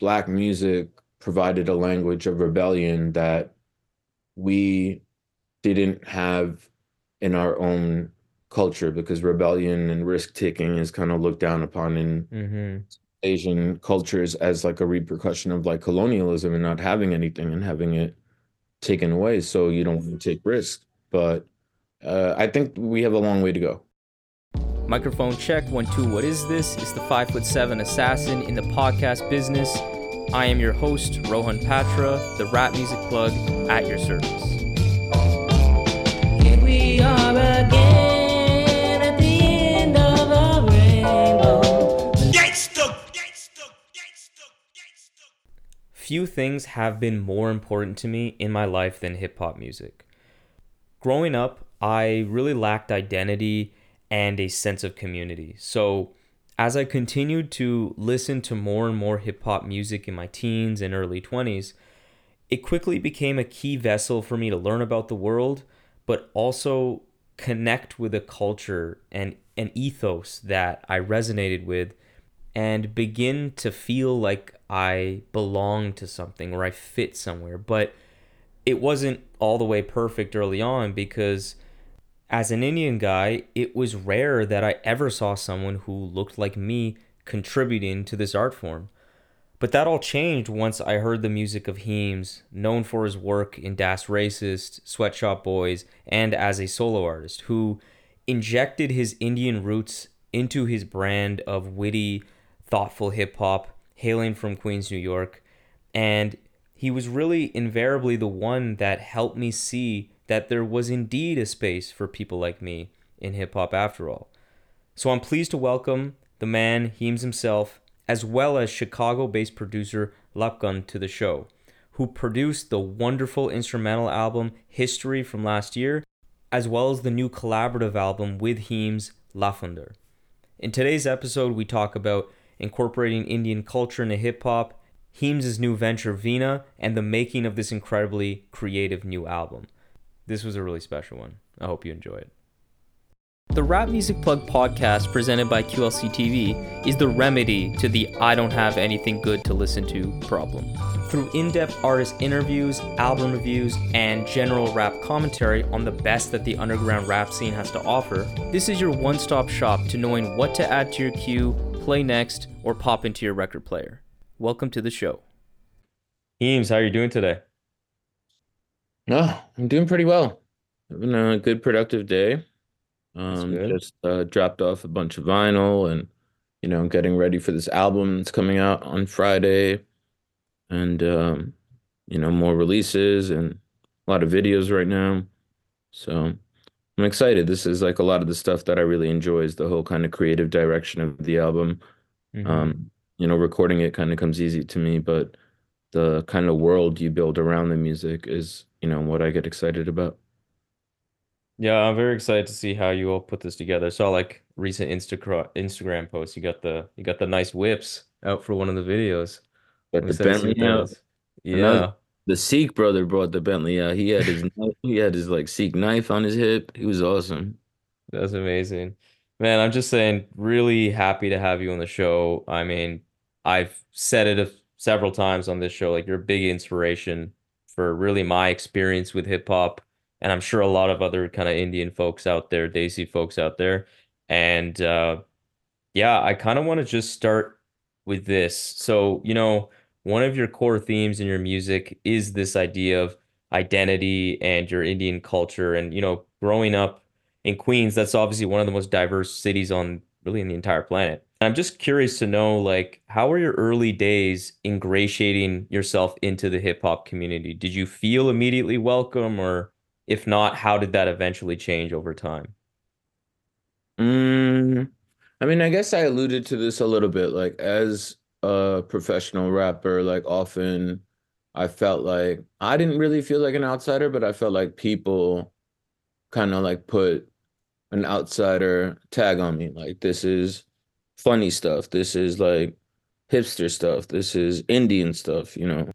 black music provided a language of rebellion that we didn't have in our own culture because rebellion and risk taking is kind of looked down upon in Mm-hmm. Asian cultures as like a repercussion of like colonialism and not having anything and having it taken away. So you don't want to take risks. But uh, I think we have a long way to go. Microphone check one two. What is this? It's the five foot seven assassin in the podcast business. I am your host Rohan Patra, the rap music plug at your service. Here we are again at the end of a rainbow. Few things have been more important to me in my life than hip hop music. Growing up, I really lacked identity and a sense of community. So, as I continued to listen to more and more hip hop music in my teens and early 20s, it quickly became a key vessel for me to learn about the world, but also connect with a culture and an ethos that I resonated with and begin to feel like I belong to something or I fit somewhere. But it wasn't all the way perfect early on because as an Indian guy, it was rare that I ever saw someone who looked like me contributing to this art form. But that all changed once I heard the music of Heems, known for his work in Das Racist, Swet Shop Boys, and as a solo artist, who injected his Indian roots into his brand of witty, thoughtful hip hop, hailing from Queens, New York. And he was really invariably the one that helped me see that there was indeed a space for people like me in hip hop after all. So I'm pleased to welcome the man, Heems himself, as well as Chicago based producer Lapgan to the show, who produced the wonderful instrumental album History from last year, as well as the new collaborative album with Heems, Lafandar. In today's episode, we talk about incorporating Indian culture into hip hop, Heems' new venture Veena, and the making of this incredibly creative new album. This was a really special one. I hope you enjoy it. The Rap Music Plug podcast, presented by QLC TV, is the remedy to the I don't have anything good to listen to problem. Through in depth artist interviews, album reviews, and general rap commentary on the best that the underground rap scene has to offer, this is your one stop shop to knowing what to add to your queue, play next, or pop into your record player. Welcome to the show. Heems, how are you doing today? No, I'm doing pretty well. Having a good productive day. Um, just uh, dropped off a bunch of vinyl and you know, getting ready for this album that's coming out on Friday and um, you know, more releases and a lot of videos right now. So I'm excited. This is like a lot of the stuff that I really enjoy is the whole kind of creative direction of the album. Mhm. Um, you know, recording it kind of comes easy to me, but the kind of world you build around the music is, you know, what I get excited about. Yeah, I'm very excited to see how you all put this together. I saw like recent Instagram Instagram posts. You got the you got the nice whips out for one of the videos. But the Bentley out. Another- Yeah. the Sikh brother brought the Bentley out. He had his he had his like Sikh knife on his hip. He was awesome. That's amazing. Man, I'm just saying, really happy to have you on the show. I mean, I've said it a, several times on this show, like you're a big inspiration for really my experience with hip hop, and I'm sure a lot of other kind of Indian folks out there, Desi folks out there. And uh, yeah, I kind of want to just start with this. So, you know, one of your core themes in your music is this idea of identity and your Indian culture. And, you know, growing up in Queens, that's obviously one of the most diverse cities on really in the entire planet. I'm just curious to know, like, how were your early days ingratiating yourself into the hip hop community? Did you feel immediately welcome, or if not, how did that eventually change over time? Mm, I mean, I guess I alluded to this a little bit. Like, as a professional rapper, like, often I felt like I didn't really feel like an outsider, but I felt like people kind of like put an outsider tag on me. Like, this is funny stuff. This is like hipster stuff. This is Indian stuff, you know.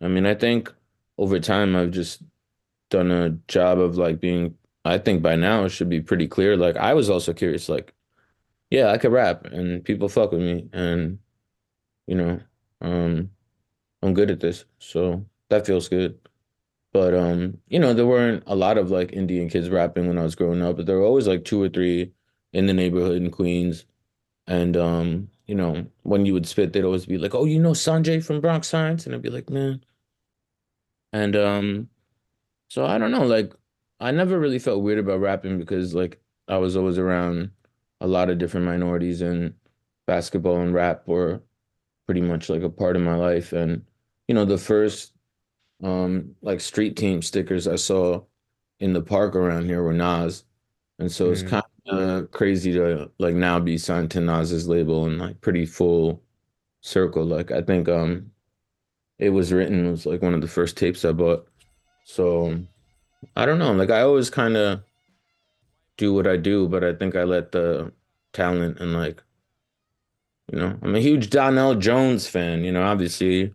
I mean, I think over time I've just done a job of like being I think by now it should be pretty clear. Like I was also curious, like, yeah, I could rap and people fuck with me. And, you know, um, I'm good at this. So that feels good. But um, you know, there weren't a lot of like Indian kids rapping when I was growing up, but there were always like two or three in the neighborhood in Queens. And um, you know, when you would spit, they'd always be like, "Oh, you know Sanjay from Bronx Science?" And I'd be like, "Man." And um, so I don't know, like I never really felt weird about rapping because like I was always around a lot of different minorities and basketball and rap were pretty much like a part of my life. And you know, the first um like street team stickers I saw in the park around here were Nas. And so it's Mm. kind of crazy to like now be signed to Nas's label and like pretty full circle. Like I think um it was written was like one of the first tapes I bought. So I don't know. Like I always kind of do what I do, but I think I let the talent and like, you know, I'm a huge Donell Jones fan, you know, obviously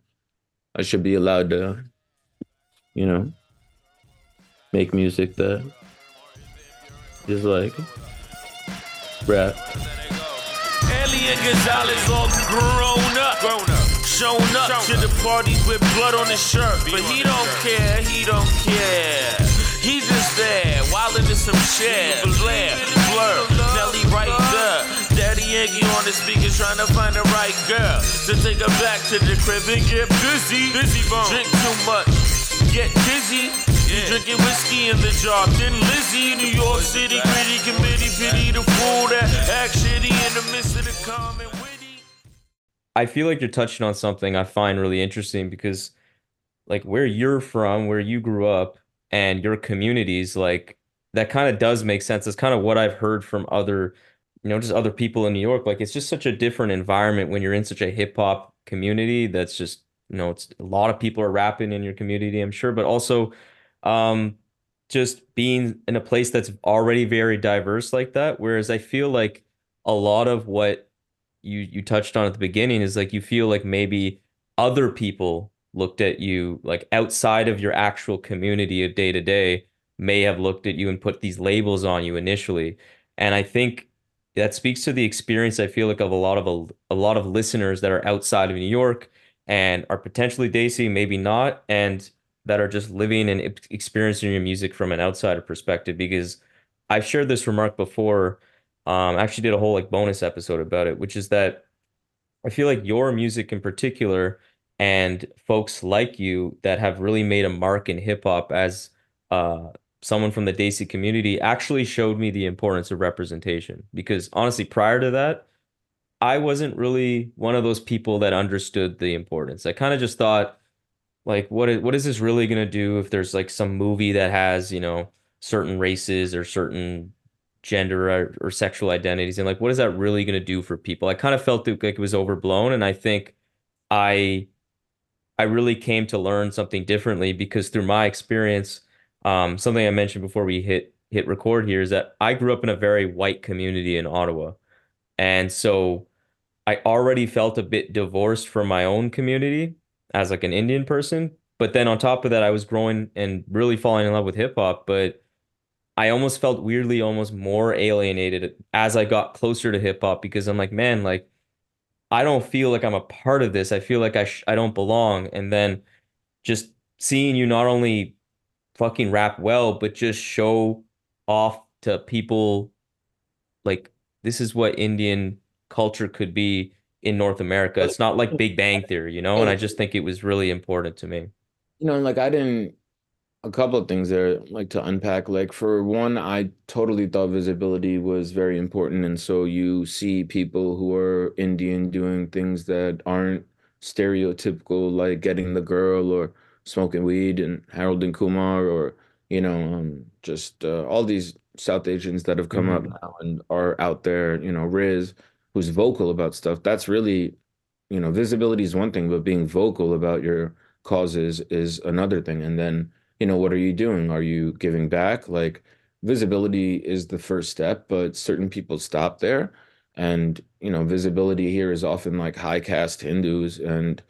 I should be allowed to, you know, make music that is like rap. Elian Gonzalez all grown up. Grown up. Shown up to the party with blood on his shirt. But he don't care, he don't care. He just there, wildin' in some shit. Blair, blur, Nelly right there. Daddy Yankee on the speaker trying to find the right girl. To take her back to the crib and get busy. Busy bone. Drink too much, get dizzy. You drinking whiskey in the jar. Then Lizzie, New York City, gritty committee, pity the fool that act shitty in the midst of the calm witty. I feel like you're touching on something I find really interesting because like where you're from, where you grew up and your communities, like that kind of does make sense. It's kind of what I've heard from other, you know, just other people in New York. Like it's just such a different environment when you're in such a hip hop community that's just, you know, it's a lot of people are rapping in your community, I'm sure, but also um just being in a place that's already very diverse like that. Whereas I feel like a lot of what you you touched on at the beginning is like you feel like maybe other people looked at you like outside of your actual community of day to day may have looked at you and put these labels on you initially. And I think that speaks to the experience I feel like of a lot of a, a lot of listeners that are outside of New York and are potentially Desi, maybe not, and that are just living and experiencing your music from an outsider perspective because I've shared this remark before um, I actually did a whole like bonus episode about it, which is that I feel like your music in particular and folks like you that have really made a mark in hip hop as uh, someone from the Desi community actually showed me the importance of representation. Because honestly, prior to that, I wasn't really one of those people that understood the importance. I kind of just thought, like, what is what is this really gonna do if there's like some movie that has, you know, certain races or certain gender or, or sexual identities and like what is that really going to do for people? I kind of felt like it was overblown and I think I I really came to learn something differently because through my experience, um, something I mentioned before we hit hit record here is that I grew up in a very white community in Ottawa. And so I already felt a bit divorced from my own community as like an Indian person. But then on top of that, I was growing and really falling in love with hip hop, but I almost felt weirdly almost more alienated as I got closer to hip hop because I'm like, man, like I don't feel like I'm a part of this. I feel like I sh I don't belong. And then just seeing you not only fucking rap well, but just show off to people like this is what Indian culture could be in North America. It's not like Big Bang Theory, you know? And I just think it was really important to me. You know, like I didn't a couple of things there like to unpack. Like for one, I totally thought visibility was very important. And so you see people who are Indian doing things that aren't stereotypical, like getting the girl or smoking weed and Harold and Kumar or, you know, um, just uh, all these South Asians that have come up Mhm. now and are out there, you know, Riz, who's vocal about stuff. That's really, you know, visibility is one thing, but being vocal about your causes is another thing. And then you know, what are you doing? Are you giving back? Like visibility is the first step, but certain people stop there. And, you know, visibility here is often like high caste Hindus. And,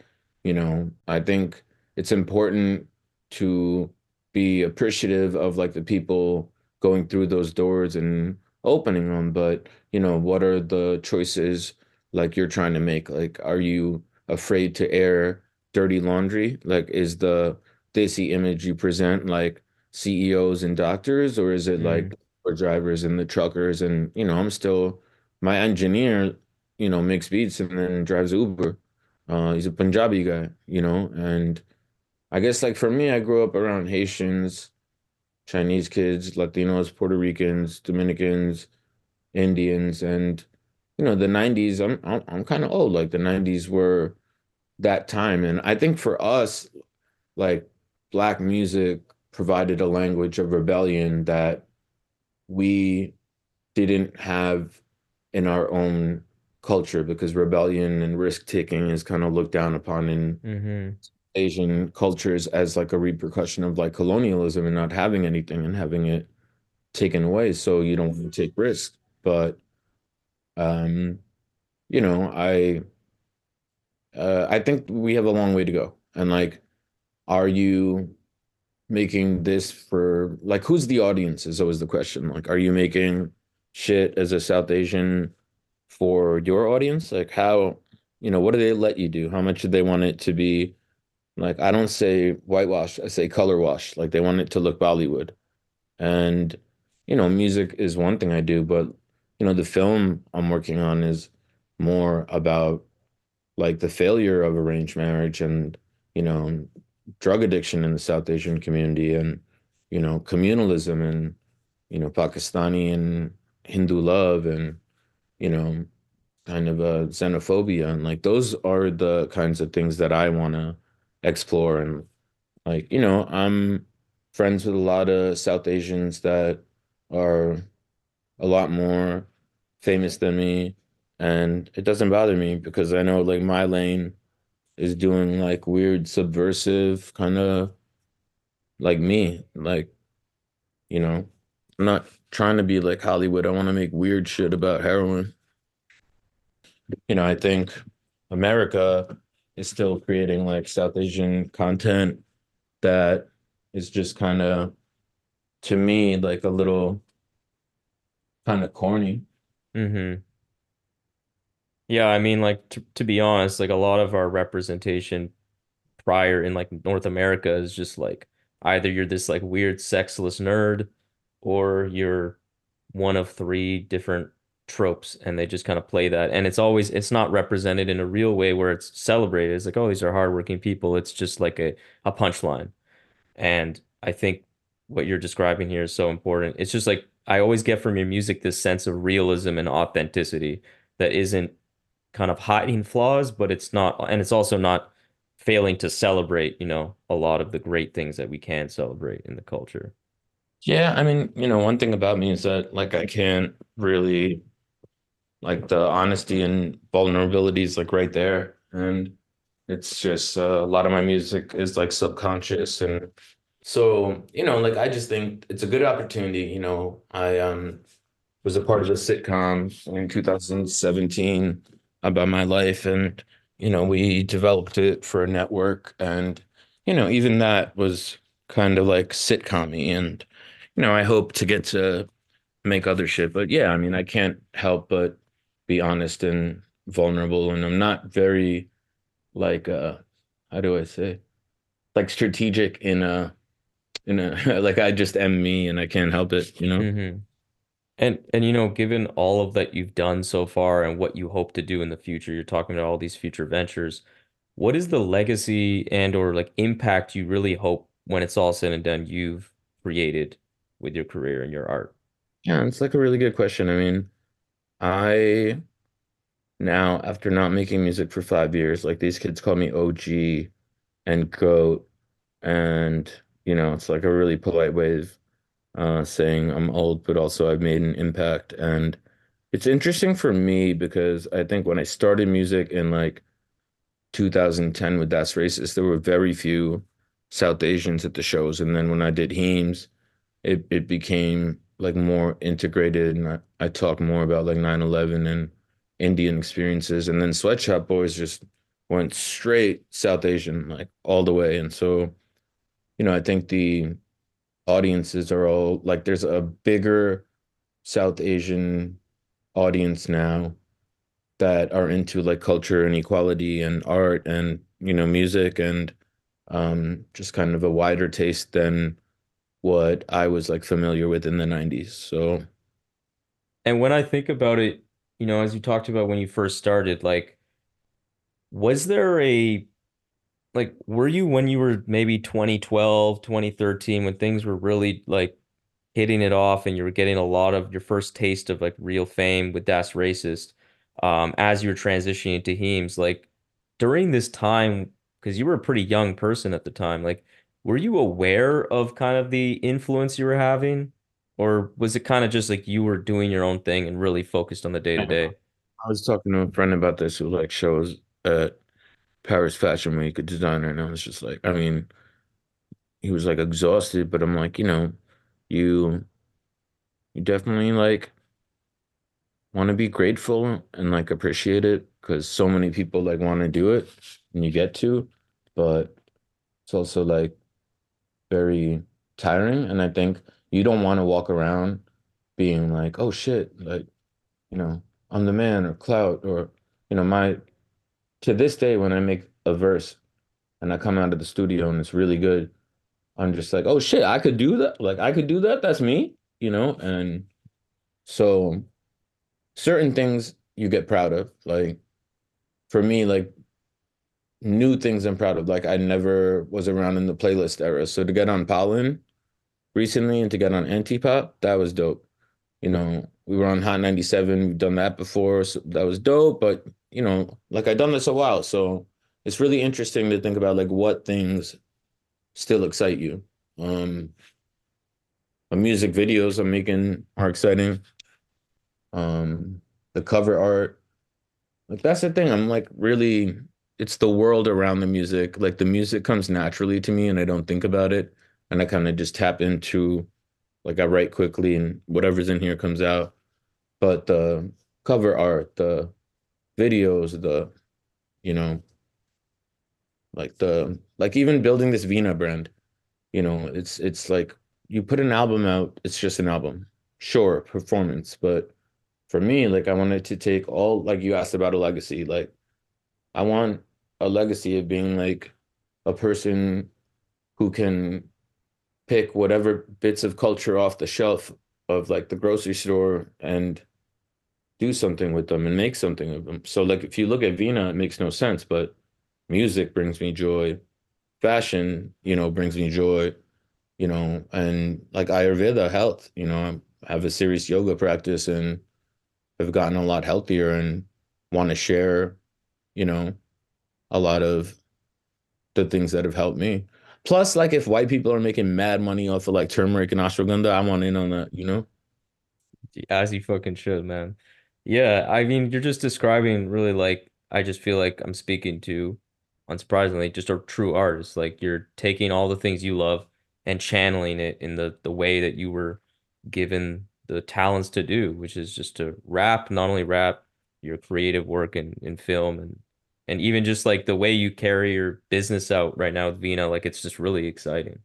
you know, I think it's important to be appreciative of like the people going through those doors and opening them. But, you know, what are the choices like you're trying to make? Like, are you afraid to air dirty laundry? Like, is the desi image you present like CEOs and doctors, or is it Mm, like Uber drivers and the truckers? And you know, I'm still my engineer, you know, makes beats and then drives Uber. Uh, he's a Punjabi guy, you know, and I guess like for me, I grew up around Haitians, Chinese kids, Latinos, Puerto Ricans, Dominicans, Indians, and you know, the 90s, I'm I'm, I'm kind of old. Like the 90s were that time. And I think for us, like black music provided a language of rebellion that we didn't have in our own culture because rebellion and risk taking is kind of looked down upon in mm-hmm. Asian cultures as like a repercussion of like colonialism and not having anything and having it taken away. So you don't want to take risks. But um, you know, I uh, I think we have a long way to go. And like, are you making this for like who's the audience is always the question. Like, are you making shit as a South Asian for your audience? Like how, you know, what do they let you do? How much do they want it to be? Like, I don't say whitewash, I say color wash. Like they want it to look Bollywood. And, you know, music is one thing I do, but you know, the film I'm working on is more about like the failure of arranged marriage and you know drug addiction in the South Asian community and you know communalism and you know Pakistani and Hindu love and you know kind of a xenophobia and like those are the kinds of things that I want to explore and like you know I'm friends with a lot of South Asians that are a lot more famous than me and it doesn't bother me because I know like my lane is doing like weird subversive kind of like me. Like, you know, I'm not trying to be like Hollywood. I want to make weird shit about heroin. You know, I think America is still creating like South Asian content that is just kind of, to me, like a little kind of corny. Mm-hmm. Yeah, I mean, like to, to be honest, like a lot of our representation prior in like North America is just like either you're this like weird sexless nerd or you're one of three different tropes and they just kind of play that and it's always it's not represented in a real way where it's celebrated. It's like, oh, these are hardworking people. It's just like a, a punchline. And I think what you're describing here is so important. It's just like I always get from your music this sense of realism and authenticity that isn't kind of hiding flaws, but it's not, and it's also not failing to celebrate, you know, a lot of the great things that we can celebrate in the culture. Yeah, I mean, you know, one thing about me is that like I can't really like the honesty and vulnerability is like right there. And it's just uh, a lot of my music is like subconscious. And so you know like I just think it's a good opportunity you know. I um was a part of the sitcom in 2017 about my life. And you know we developed it for a network. And you know even that was kind of like sitcom-y. And you know I hope to get to make other shit. But yeah, I mean, I can't help but be honest and vulnerable. And I'm not very like uh how do I say? Like strategic in a in a like I just am me and I can't help it, you know? hmm And and you know, given all of that you've done so far and what you hope to do in the future, you're talking about all these future ventures. What is the legacy and or like impact you really hope when it's all said and done you've created with your career and your art? Yeah, it's like a really good question. I mean, I now after not making music for five years, like these kids call me OG and GOAT, and you know, it's like a really polite way of uh, saying I'm old, but also I've made an impact. And it's interesting for me because I think when I started music in like 2010 with Das Racist, there were very few South Asians at the shows. And then when I did Heems, it, it became like more integrated and I, I talked more about like 9/11 and Indian experiences. And then Swet Shop Boys just went straight South Asian, like all the way. And so, you know, I think the audiences are all like there's a bigger South Asian audience now that are into like culture and equality and art and you know, music and um just kind of a wider taste than what I was like familiar with in the 90s. So And when I think about it, you know, as you talked about when you first started, like, was there a like were you when you were maybe 2012, 2013 when things were really like hitting it off and you were getting a lot of your first taste of like real fame with Das Racist um as you were transitioning to Heems like during this time because you were a pretty young person at the time like were you aware of kind of the influence you were having? Or was it kind of just like you were doing your own thing and really focused on the day to day I was talking to a friend about this who like shows at Paris Fashion Week, a designer, and I was just like, I mean, he was like exhausted, but I'm like, you know, you you definitely like want to be grateful and like appreciate it because so many people like want to do it and you get to, but it's also like very tiring. And I think you don't want to walk around being like, oh shit, like, you know, I'm the man or clout or, you know, my to this day when I make a verse and I come out of the studio and it's really good, I'm just like, oh shit, I could do that. Like I could do that. That's me, you know? And so certain things you get proud of. Like for me, like new things I'm proud of. Like I never was around in the playlist era. So to get on Pollen recently and to get on Antipop, that was dope. You know, we were on Hot 97, we've done that before, so that was dope, but you know, like I've done this a while, so it's really interesting to think about like what things still excite you. Um, the music videos I'm making are exciting. Um, the cover art, like that's the thing. I'm like really, it's the world around the music. Like the music comes naturally to me and I don't think about it. And I kind of just tap into like I write quickly and whatever's in here comes out. But the cover art, the videos, the, you know, like the like even building this Veena brand, you know, it's it's like you put an album out, it's just an album. Sure, performance, but for me, like I wanted to take all like you asked about a legacy, like I want a legacy of being like a person who can pick whatever bits of culture off the shelf of like the grocery store and do something with them and make something of them. So like if you look at Veena, it makes no sense, but music brings me joy. Fashion, you know, brings me joy, you know, and like Ayurveda health, you know, I have a serious yoga practice and have gotten a lot healthier and want to share, you know, a lot of the things that have helped me. Plus, like if white people are making mad money off of like turmeric and ashwagandha, I want in on that, you know? As you fucking should, man. Yeah, I mean, you're just describing really like I just feel like I'm speaking to, unsurprisingly, just a true artist. Like you're taking all the things you love and channeling it in the the way that you were given the talents to do, which is just to rap, not only rap, your creative work in in film and and even just like the way you carry your business out right now with Veena, like it's just really exciting.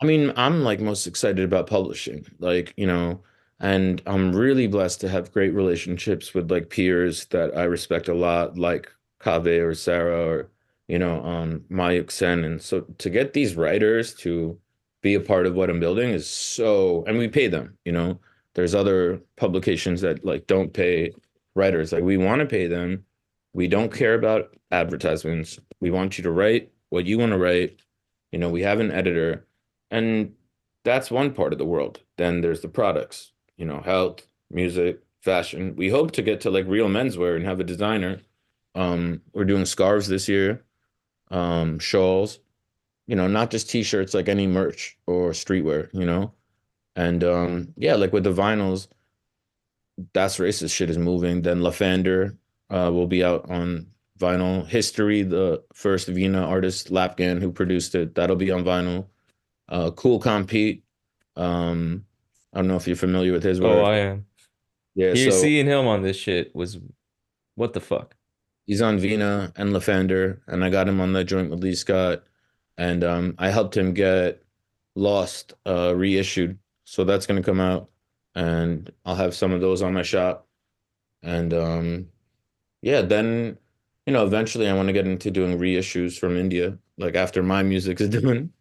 I mean, I'm like most excited about publishing, like, you know, and I'm really blessed to have great relationships with like peers that I respect a lot, like Kaveh or Sarah or, you know, um, Mayukh Sen. And so to get these writers to be a part of what I'm building is so, and we pay them, you know, there's other publications that like don't pay writers. Like we want to pay them. We don't care about advertisements. We want you to write what you want to write. You know, we have an editor and that's one part of the world. Then there's the products, you know, health, music, fashion. We hope to get to like real menswear and have a designer. Um, we're doing scarves this year, um, shawls, you know, not just t-shirts, like any merch or streetwear, you know. And um, yeah, like with the vinyls, Das Racist shit is moving. Then Lafandar uh, will be out on vinyl. History, the first Veena artist, Lapgan, who produced it, that'll be on vinyl. Uh, Cool Compete. Um, I don't know if you're familiar with his work. Oh, work. I am. Yeah, Here, so seeing him on this shit was what the fuck? he's on Veena and Lafandar, and I got him on the joint with Lee Scott, and um, I helped him get Lost uh, reissued. So that's gonna come out, and I'll have some of those on my shop, and um, yeah, then you know, eventually I want to get into doing reissues from India, like after my music is done.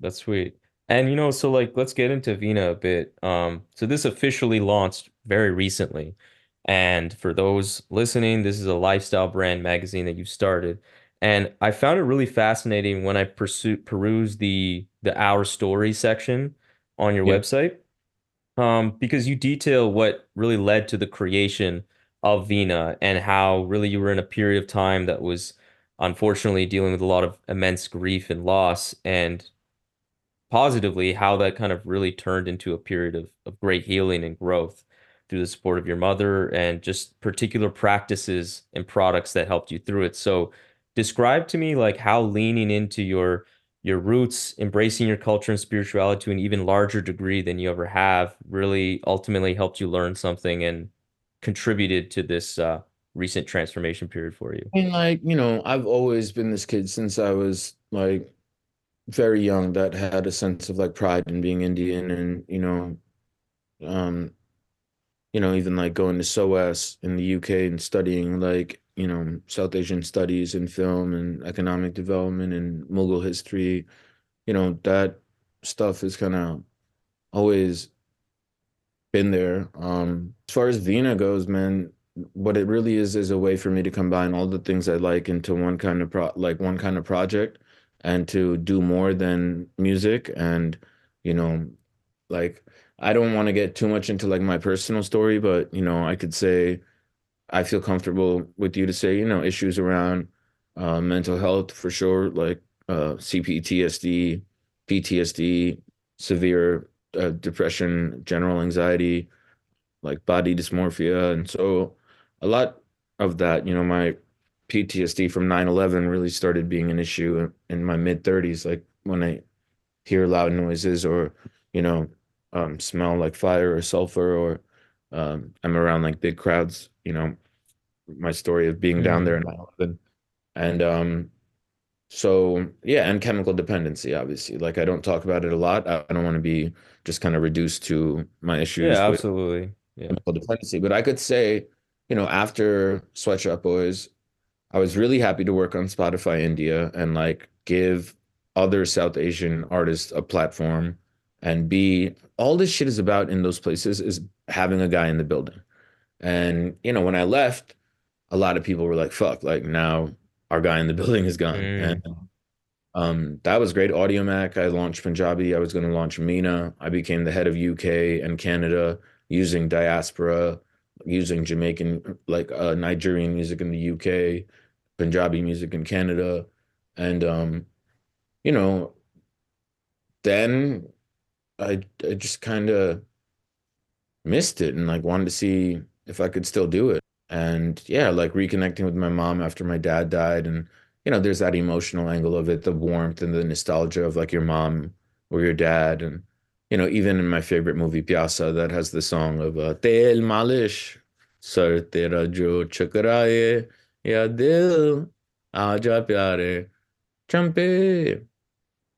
That's sweet. And you know, so like let's get into Veena a bit. Um, so this officially launched very recently. And for those listening, this is a lifestyle brand magazine that you started. And I found it really fascinating when I pursue perused the the Our Story section on your Yeah. website. Um, because you detail what really led to the creation of Veena and how really you were in a period of time that was unfortunately dealing with a lot of immense grief and loss and positively how that kind of really turned into a period of, of great healing and growth through the support of your mother and just particular practices and products that helped you through it. So describe to me like how leaning into your your roots, embracing your culture and spirituality to an even larger degree than you ever have really ultimately helped you learn something and contributed to this uh, recent transformation period for you. I mean, like, you know, I've always been this kid since I was like very young that had a sense of like pride in being Indian and, you know, um, you know, even like going to SOAS in the UK and studying like, you know, South Asian studies and film and economic development and Mughal history, you know, that stuff is kind of always been there. Um, as far as Veena goes, man, what it really is is a way for me to combine all the things I like into one kind of pro like one kind of project and to do more than music and you know like I don't want to get too much into like my personal story, but you know, I could say I feel comfortable with you to say, you know, issues around uh, mental health for sure, like uh, CPTSD, PTSD, severe uh, depression, general anxiety, like body dysmorphia. And so a lot of that, you know, my PTSD from 9/11 really started being an issue in my mid 30s, like when I hear loud noises or, you know, um, smell like fire or sulfur or um, I'm around like big crowds, you know, my story of being down there in 9/11. And um, so yeah, and chemical dependency, obviously. Like I don't talk about it a lot. I don't want to be just kind of reduced to my issues with absolutely. Yeah. chemical dependency. But I could say, you know, after Swet Shop Boys, I was really happy to work on Spotify India and like give other South Asian artists a platform and be all this shit is about in those places is having a guy in the building. And you know, when I left, a lot of people were like, fuck, like now our guy in the building is gone. And Mm. um, that was great. Audiomack, I launched Punjabi. I was going to launch Mina. I became the head of UK and Canada using diaspora, using Jamaican, like uh, Nigerian music in the UK, Punjabi music in Canada. And, um, you know, then I, I just kind of missed it and like wanted to see if I could still do it. And yeah, like reconnecting with my mom after my dad died. And, you know, there's that emotional angle of it, the warmth and the nostalgia of like your mom or your dad. And, you know, even in my favorite movie, Pyasa, that has the song of uh, Tel Malish, Sar Tera Jo Chakaraye, Ya Dil, Aaja Pyare, Champe.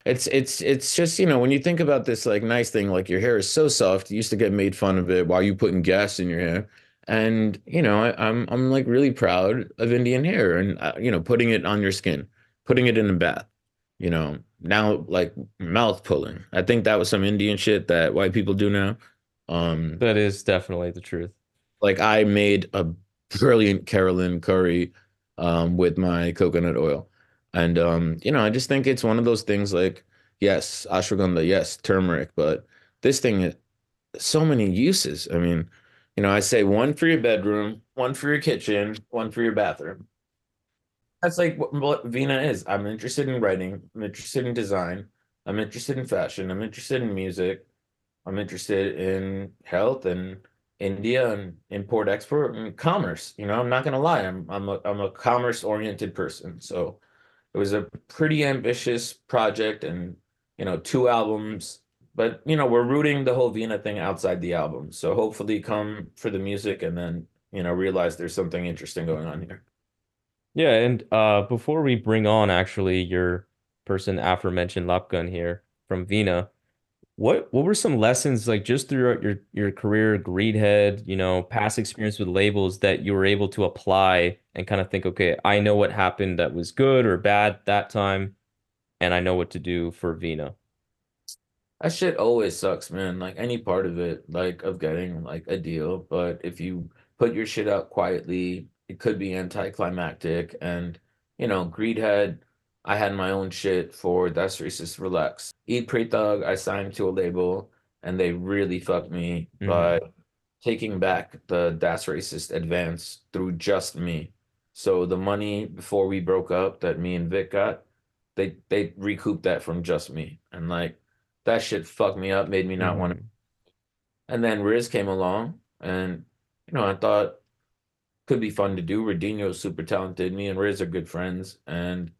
It's it's it's just, you know, when you think about this like nice thing, like your hair is so soft, you used to get made fun of it while you putting gas in your hair. And, you know, I, I'm I'm like really proud of Indian hair and uh, you know, putting it on your skin, putting it in a bath, you know. Now like mouth pulling. I think that was some Indian shit that white people do now. Um That is definitely the truth. like I made a brilliant Keralan curry um, with my coconut oil. And um, you know, I just think it's one of those things like, yes, ashwagandha, yes, turmeric, but this thing so many uses. I mean, you know, I say one for your bedroom, one for your kitchen, one for your bathroom. That's like what, what Veena is. I'm interested in writing, I'm interested in design, I'm interested in fashion, I'm interested in music. I'm interested in health and India and import export and commerce. You know, I'm not gonna lie, I'm I'm a I'm a commerce oriented person. So it was a pretty ambitious project and you know, two albums, but you know, we're rooting the whole Veena thing outside the album. So hopefully come for the music and then, you know, realize there's something interesting going on here. Yeah, and uh before we bring on actually your person aforementioned Lapgan here from Veena, What what were some lessons like just throughout your your career, Greedhead, you know, past experience with labels that you were able to apply and kind of think, okay, I know what happened that was good or bad that time, and I know what to do for Veena. That shit always sucks, man. Like any part of it, like of getting like a deal. But if you put your shit out quietly, it could be anticlimactic. And, you know, Greedhead, I had my own shit for Das Racist Relax. Eat Pray Thug, I signed to a label and they really fucked me Mhm. by taking back the Das Racist advance through just me. So the money before we broke up that me and Vic got, they they recouped that from just me. And like that shit fucked me up, made me not want to. Mm. And then Riz came along, and you know, I thought could be fun to do. Redinho's super talented. Me and Riz are good friends, and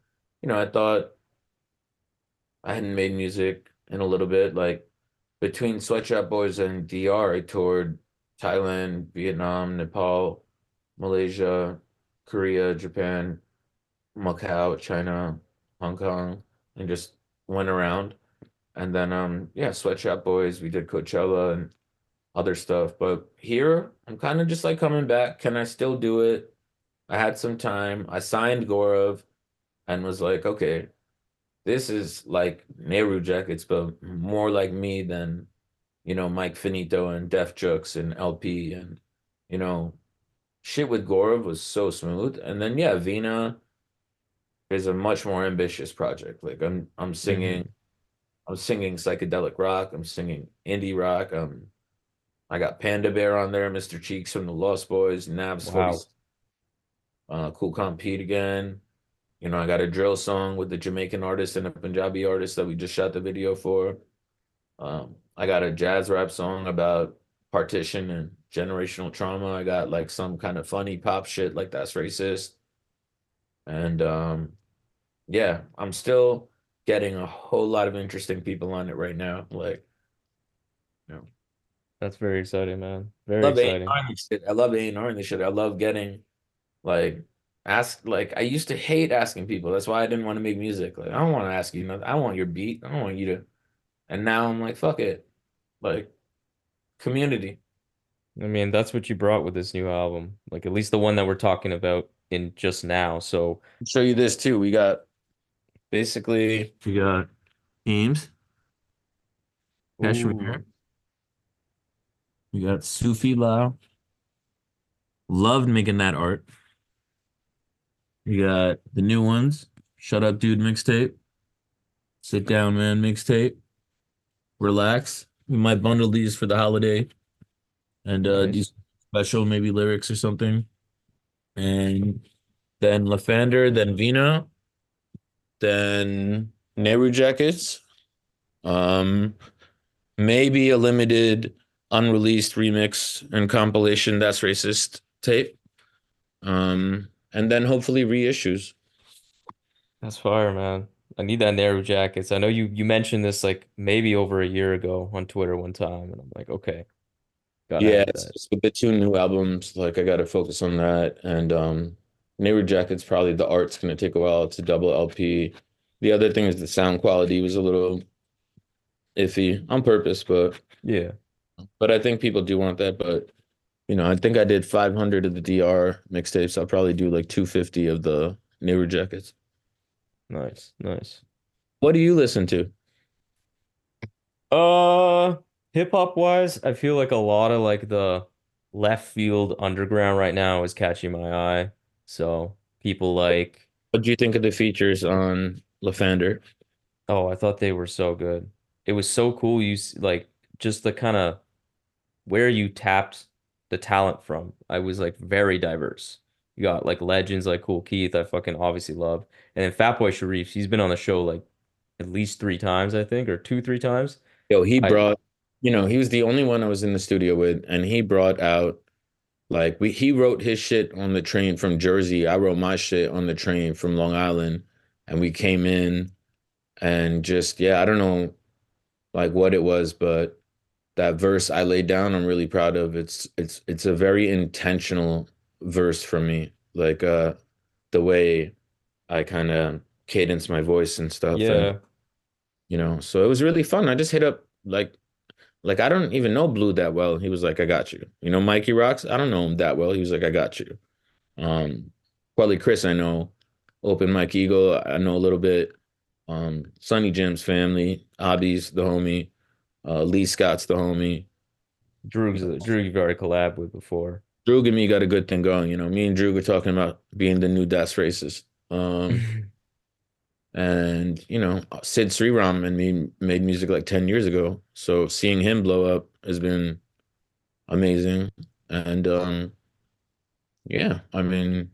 you know, I thought I hadn't made music in a little bit. Like between Swet Shop Boys and DR, I toured Thailand, Vietnam, Nepal, Malaysia, Korea, Japan, Macau, China, Hong Kong, and just went around. And then um yeah, Swet Shop Boys, we did Coachella and other stuff. But here I'm kind of just like coming back. Can I still do it? I had some time. I signed Gorov and was like, okay, this is like Nehru Jackets, but more like me than, you know, Mike Finito and Def Jux and LP and, you know, shit with Gorov was so smooth. And then yeah, Veena is a much more ambitious project. Like I'm I'm singing I'm singing psychedelic rock, I'm singing indie rock. Um I got Panda Bear on there, Mr. Cheeks from the Lost Boyz, Nabs Wow. 40, uh Cool Compete again. You know, I got a drill song with the Jamaican artist and a Punjabi artist that we just shot the video for. Um, I got a jazz rap song about partition and generational trauma. I got like some kind of funny pop shit like that's racist. And um, yeah, I'm still getting a whole lot of interesting people on it right now. Like, you know, That's very exciting, man. Very love exciting. A&R and this shit. I love A&R and this shit. I love getting like ask like I used to hate asking people. That's why I didn't want to make music. Like I don't want to ask you nothing. I want your beat. I don't want you to. And now I'm like, fuck it. Like community. I mean, that's what you brought with this new album. Like at least the one that we're talking about in just now. So I'll show you this too. We got basically we got Eames, Kashmir. Ooh. We got Sufi La. Loved making that art. We got the new ones. Shut up, dude mixtape. Sit down, man, mixtape. Relax. We might bundle these for the holiday and uh Nice. these special maybe lyrics or something. And then Lafandar, then Veena, then Nehru Jackets. Um maybe a limited unreleased remix and compilation Das Racist tape. Um and then hopefully reissues. That's fire, man. I need that Nehru Jackets. I know you you mentioned this like maybe over a year ago on Twitter one time, and I'm like, okay, Yeah, it's just with the two new albums, like I gotta focus on that. And um Nehru Jackets probably the art's gonna take a while. It's a double LP. The other thing is the sound quality was a little iffy on purpose, but Yeah. but I think people do want that. But you know, I think I did 500 of the DR mixtapes. I'll probably do like 250 of the Nehru Jackets. Nice, nice. What do you listen to? Uh, hip hop wise, I feel like a lot of like the left field underground right now is catching my eye. So people like, What do you think of the features on Lafandar? oh, I thought they were so good. It was so cool. You s- like just the kind of where you tapped the talent from. I was like very diverse. You got like legends like Kool Keith, I fucking obviously love. And then Fatboy Sharif, he's been on the show like at least three times, I think, or two, three times. Yo, he I- brought, you know, he was the only one I was in the studio with, and he brought out like we he wrote his shit on the train from Jersey. I wrote my shit on the train from Long Island, and we came in and just yeah, I don't know like what it was, but that verse I laid down, I'm really proud of. It's it's it's a very intentional verse for me. Like uh the way I kind of cadence my voice and stuff. and- Yeah. you know so it was really fun i just hit up like like I don't even know Blu that well. He was like, I got you. You know, Mikey Rocks, I don't know him that well. He was like, I got you. Um, Quelle Chris, I know. Open Mike Eagle, I know a little bit. Um, Sonny Jim's family, Abby's the homie, uh, Lee Scott's the homie. Drew's Drew you've already collabed with before. Drew and me got a good thing going. You know, me and Drew were talking about being the new Das Racist. Um, and you know, Sid Sriram and me made music like 10 years ago. So seeing him blow up has been amazing. And um, yeah, I mean,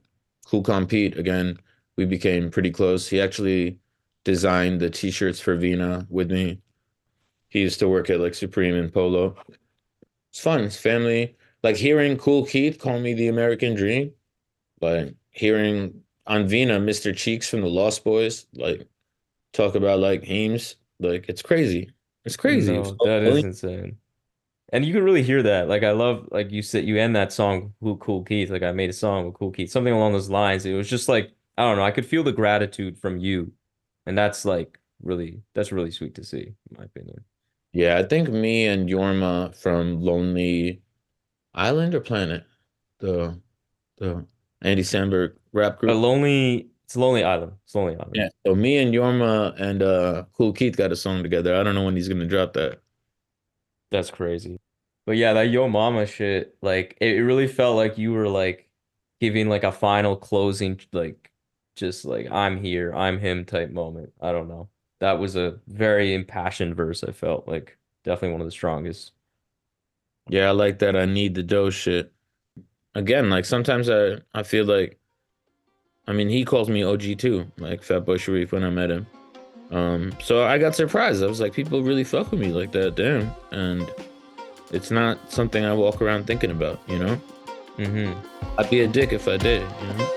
Cool Compete again, we became pretty close. He actually designed the t-shirts for Veena with me. He used to work at like Supreme and Polo. It's fun. It's family. Like hearing Kool Keith call me the American Dream, like hearing on Veena Mr. Cheeks from the Lost Boyz, like talk about like Heems, like it's crazy. It's crazy. No, It's that is insane. And you can really hear that. Like I love like you said you end that song Cool Kool Keith. Like I made a song with Kool Keith. Something along those lines. It was just like I don't know, I could feel the gratitude from you. And that's like really that's really sweet to see, in my opinion. Yeah, I think me and Jorma from Lonely Island or Planet, the the Andy Samberg rap group. A lonely it's Lonely Island. It's Lonely Island. Yeah, so me and Jorma and uh Kool Keith got a song together. I don't know when he's gonna drop that. That's crazy. But yeah, that Yo Mama shit, like it it really felt like you were like giving like a final closing, like just like I'm here, I'm him type moment. I don't know. That was a very impassioned verse, I felt like definitely one of the strongest. Yeah, I like that I need the dough shit. Again, like sometimes I I feel like I mean he calls me OG too, like Fatboy Sharif when I met him. Um so I got surprised. I was like people really fuck with me like that, damn. And it's not something I walk around thinking about, you know? Mm-hmm. I'd be a dick if I did, you know?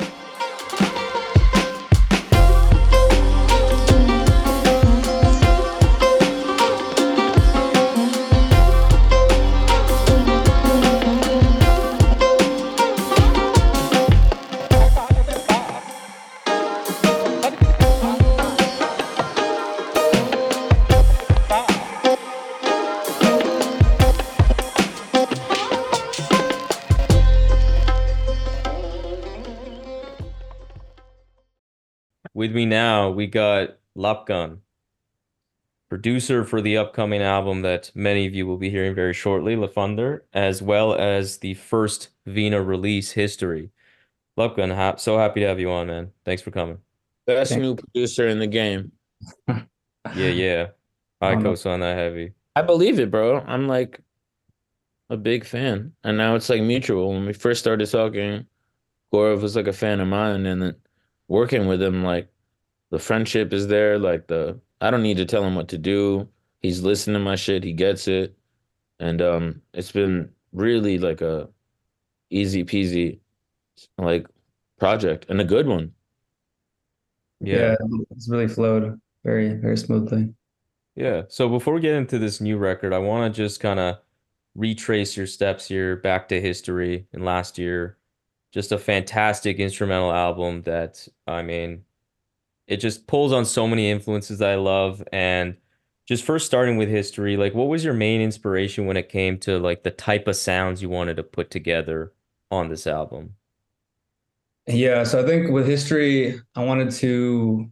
Me now, we got Lapgan, producer for the upcoming album that many of you will be hearing very shortly, Lafandar, as well as the first Veena release history. Lapgan, ha so happy to have you on, man. Thanks for coming. Best Thank- new producer in the game. Yeah, yeah. I no. co-sign that heavy. I believe it, bro. I'm like a big fan. And now it's like mutual. When we first started talking, Gaurav was like a fan of mine. And then working with him, like the friendship is there. Like the, I don't need to tell him what to do. He's listening to my shit. He gets it. And um, it's been really like a easy peasy like project and a good one. Yeah. it's really flowed very, very smoothly. Yeah. So before we get into this new record, I want to just kind of retrace your steps here back to history and last year. Just a fantastic instrumental album that, I mean, it just pulls on so many influences that I love. And just first starting with history, like what was your main inspiration when it came to like the type of sounds you wanted to put together on this album? Yeah, so I think with history, I wanted to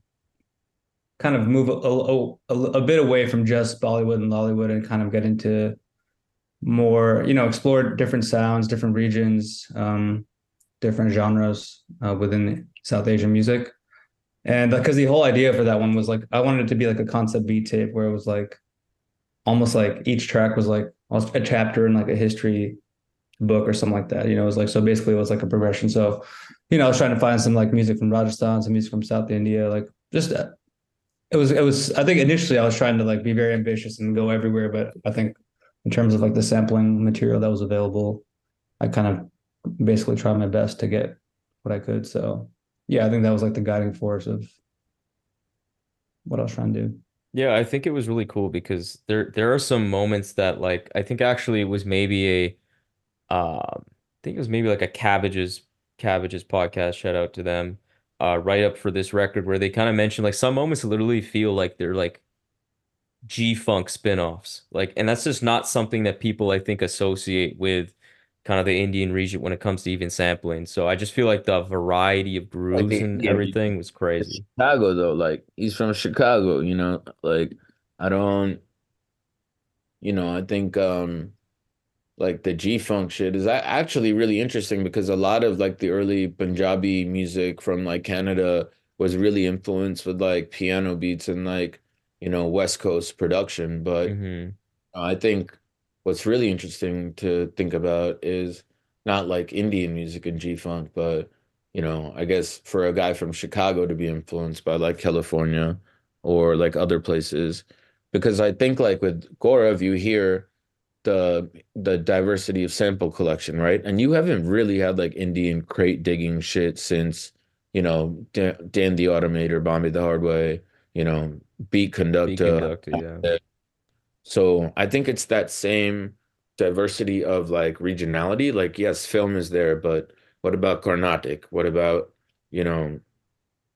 kind of move a, a, a, bit away from just Bollywood and Lollywood and kind of get into more, you know, explore different sounds, different regions, um, different genres uh, within South Asian music. And because the whole idea for that one was like, I wanted it to be like a concept beat tape where it was like almost like each track was like a chapter in like a history book or something like that. You know, it was like, so basically it was like a progression. So, you know, I was trying to find some like music from Rajasthan, some music from South India, like just uh, it was it was I think initially I was trying to like be very ambitious and go everywhere, but I think in terms of like the sampling material that was available, I kind of basically tried my best to get what I could. So yeah, I think that was like the guiding force of what I was trying to do. Yeah, I think it was really cool because there there are some moments that like I think actually it was maybe a um I think it was maybe like a Cabbages Cabbages podcast, shout out to them, uh right up for this record where they kind of mentioned like some moments literally feel like they're like G-Funk spin-offs. Like, and that's just not something that people I think associate with kind of the Indian region when it comes to even sampling. So I just feel like the variety of Like grooves the and Indian everything was crazy. Chicago though, like he's from Chicago, you know, like I don't, you know, I think um like the G-Funk shit is actually really interesting because a lot of like the early Punjabi music from like Canada was really influenced with like piano beats and like, you know, West Coast production. But hmm I think what's really interesting to think about is not like Indian music and G-Funk, but you know, I guess for a guy from Chicago to be influenced by like California or like other places, because I think like with Gaurav, you hear the the diversity of sample collection, right? And you haven't really had like Indian crate digging shit since, you know, Dan, Dan the Automator, Bombay the Hard Way, you know, Beat Be Conductor. yeah. So I think it's that same diversity of like regionality. Like, yes, film is there, but what about Carnatic? What about, you know,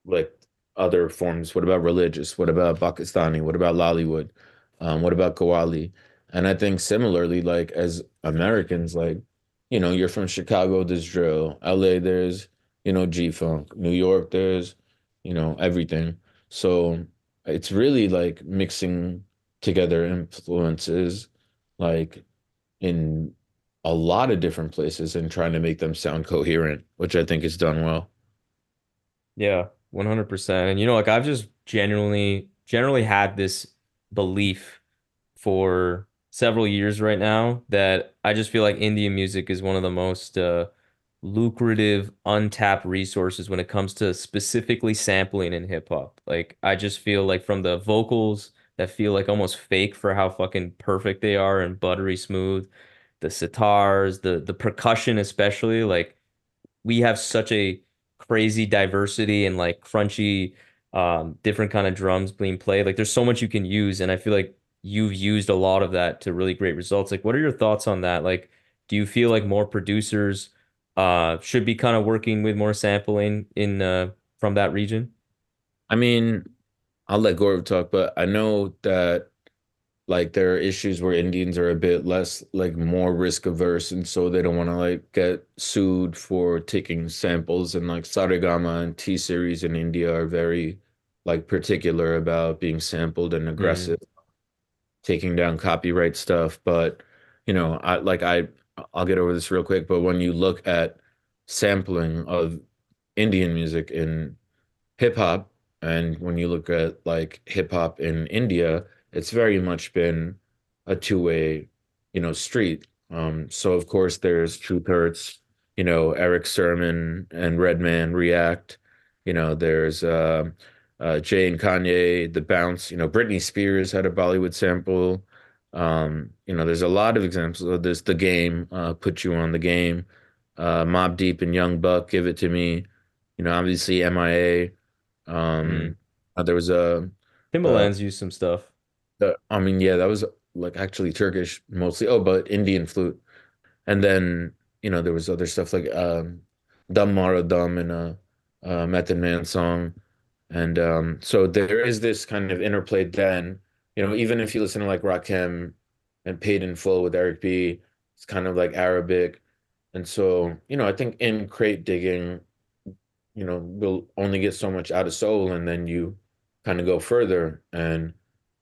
like other forms? What about religious? What about Pakistani? What about Lollywood? Um, what about Qawwali? And I think similarly, like as Americans, like, you know, you're from Chicago, there's drill. LA, there's, you know, G-Funk. New York, there's, you know, everything. So it's really like mixing together influences like in a lot of different places and trying to make them sound coherent, which I think is done well. Yeah, 100%. And you know, like I've just genuinely generally had this belief for several years right now that I just feel like Indian music is one of the most uh, lucrative, untapped resources when it comes to specifically sampling in hip hop. Like I just feel like from the vocals that feel like almost fake for how fucking perfect they are and buttery smooth, the sitars, the the percussion especially, like we have such a crazy diversity and like crunchy um different kind of drums being played. Like there's so much you can use and I feel like you've used a lot of that to really great results. Like what are your thoughts on that? Like do you feel like more producers uh should be kind of working with more sampling in uh from that region? I mean, I'll let Gaurav talk, but I know that like there are issues where Indians are a bit less like more risk averse and so they don't want to like get sued for taking samples and like Saregama and T Series in India are very like particular about being sampled and Mm, aggressive, taking down copyright stuff. But you know, I like I I'll get over this real quick, but when you look at sampling of Indian music in hip hop. And when you look at like hip hop in India, it's very much been a two-way, you know, street. Um, so of course there's Truth Hurts, you know, Erick Sermon and Redman React. You know, there's uh, uh, Jay and Kanye, The Bounce. You know, Britney Spears had a Bollywood sample. Um, you know, there's a lot of examples of this. The Game, uh, Put You on the Game, uh, Mobb Deep and Young Buck, Give It to Me. You know, obviously MIA. Mm. Um, uh, there was a, uh, used some stuff. the, I mean, yeah, that was like actually Turkish mostly. Oh, but Indian flute. And then, you know, there was other stuff like um, Dum Mara Dum and a, a Method Man song. And um, so there is this kind of interplay then, you know, even if you listen to like Rakim and Paid in Full with Eric B, it's kind of like Arabic. And so, you know, I think in crate digging, you know, we'll only get so much out of soul and then you kind of go further. And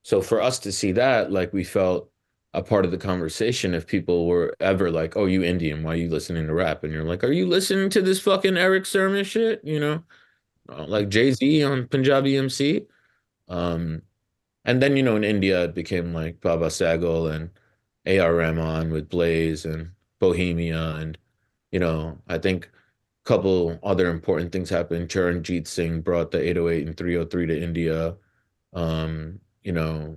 so for us to see that, like we felt a part of the conversation if people were ever like, "Oh, you Indian, why are you listening to rap?" And you're like, "Are you listening to this fucking Erick Sermon shit?" You know, Uh, like Jay-Z on Punjabi MC. Um, and then, you know, in India, it became like Baba Sehgal and A.R. Rahman with Blaze and Bohemia. And, you know, I think couple other important things happened. Charanjit Singh brought the 808 and 303 to India. Um, you know,